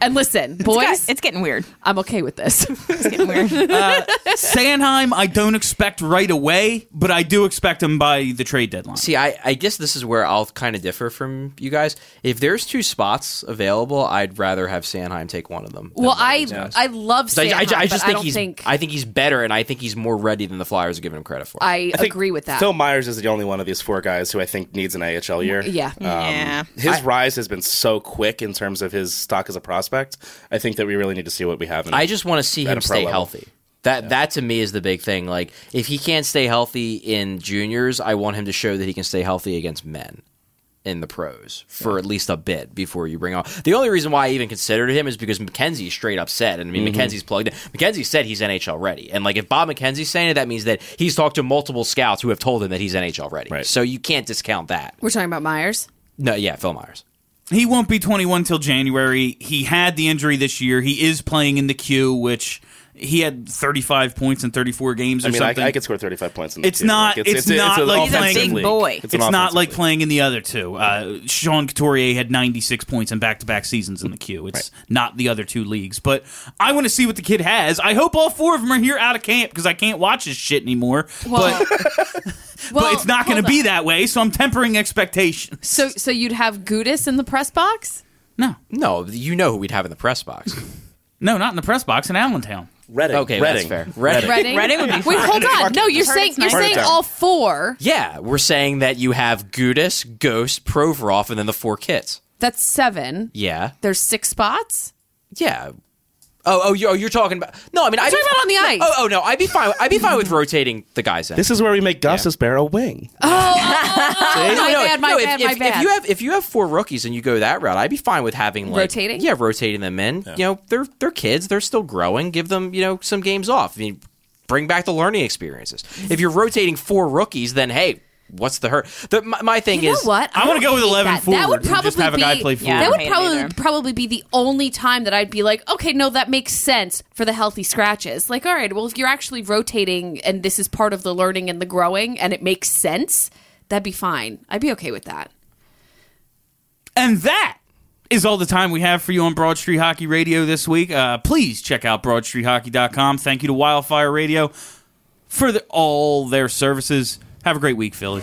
and listen, It's boys, got- it's getting weird. I'm okay with this. (laughs) It's getting weird. (laughs) Uh, Sanheim, I don't expect right away, but I do expect him by the trade deadline. See, I, I guess this is where I'll kind of differ from you guys. If there's two spots available, I'd rather have Sanheim take one of them. well, one I these. I love So I, I, Sanheim, I just but think don't he's think I think he's better, and I think he's more ready than the Flyers are giving him credit for. I, I agree with that. Phil Myers is the only one of these four guys who I think needs an AHL year. yeah. Um, yeah. His rise has been so quick in terms of his stock as a prospect. I think that we really need to see what we have. In I just want to see him stay level. healthy. That that to me is the big thing. Like if he can't stay healthy in juniors, I want him to show that he can stay healthy against men in the pros for at least a bit before you bring on. The only reason why I even considered him is because McKenzie straight up said, and I mean Mm-hmm. McKenzie's plugged in. McKenzie said he's NHL ready, and like if Bob McKenzie's saying it, that means that he's talked to multiple scouts who have told him that he's NHL ready. Right. So you can't discount that. We're talking about Myers. No, yeah, Phil Myers. He won't be 21 till January. He had the injury this year. He is playing in the queue, which he had 35 points in 34 games or I mean, I, something. I could score 35 points. In the It's two. not- Like, it's not an like He's a big league. boy. It's, an not like league. playing in the other two. Uh, Sean Couturier had 96 points in back-to-back seasons in the queue. It's not the other two leagues. But I want to see what the kid has. I hope all four of them are here out of camp because I can't watch his shit anymore. Well, but (laughs) well, but it's not going to be that way, so I'm tempering expectations. So, so you'd have Gudas in the press box? No, No, you know who we'd have in the press box. (laughs) no, not in the press box in Allentown. Reading. Okay, Reading. that's fair. Reading. Reading. Reading would be Wait, hold on. No, you're saying you're nice. saying Heard it. all four. Yeah, we're saying that you have Gudas, Ghost, Provorov, and then the four kits. That's seven. Yeah, There's six spots. yeah. Oh, oh, you're, oh, you're talking about? No, I mean, I'm talking be about on the ice. Oh, oh, no, I'd be fine. I'd be fine with rotating the guys in. This is where we make Gostisbehere a wing. Oh, oh, oh, oh my No, bad, my no, if- bad, if, my if, bad. If you have if you have four rookies and you go that route, I'd be fine with having like Rotating? Yeah, rotating them in. You know, they're they're kids. They're still growing. Give them you know some games off. I mean, bring back the learning experiences. If you're rotating four rookies, then hey, what's the hurt? The, my, my thing you know is what? I wanna go with hate 11 that. That would probably just have a be, guy play Yeah, forward. I That would probably probably be the only time that I'd be like, okay, no, that makes sense for the healthy scratches. Like, all right, well, if you're actually rotating and this is part of the learning and the growing, and it makes sense, that'd be fine. I'd be okay with that. And that is all the time we have for you on Broad Street Hockey Radio this week. Uh, please check out BroadStreetHockey.com. Thank you to Wildfire Radio for the, all their services. Have a great week, Philly.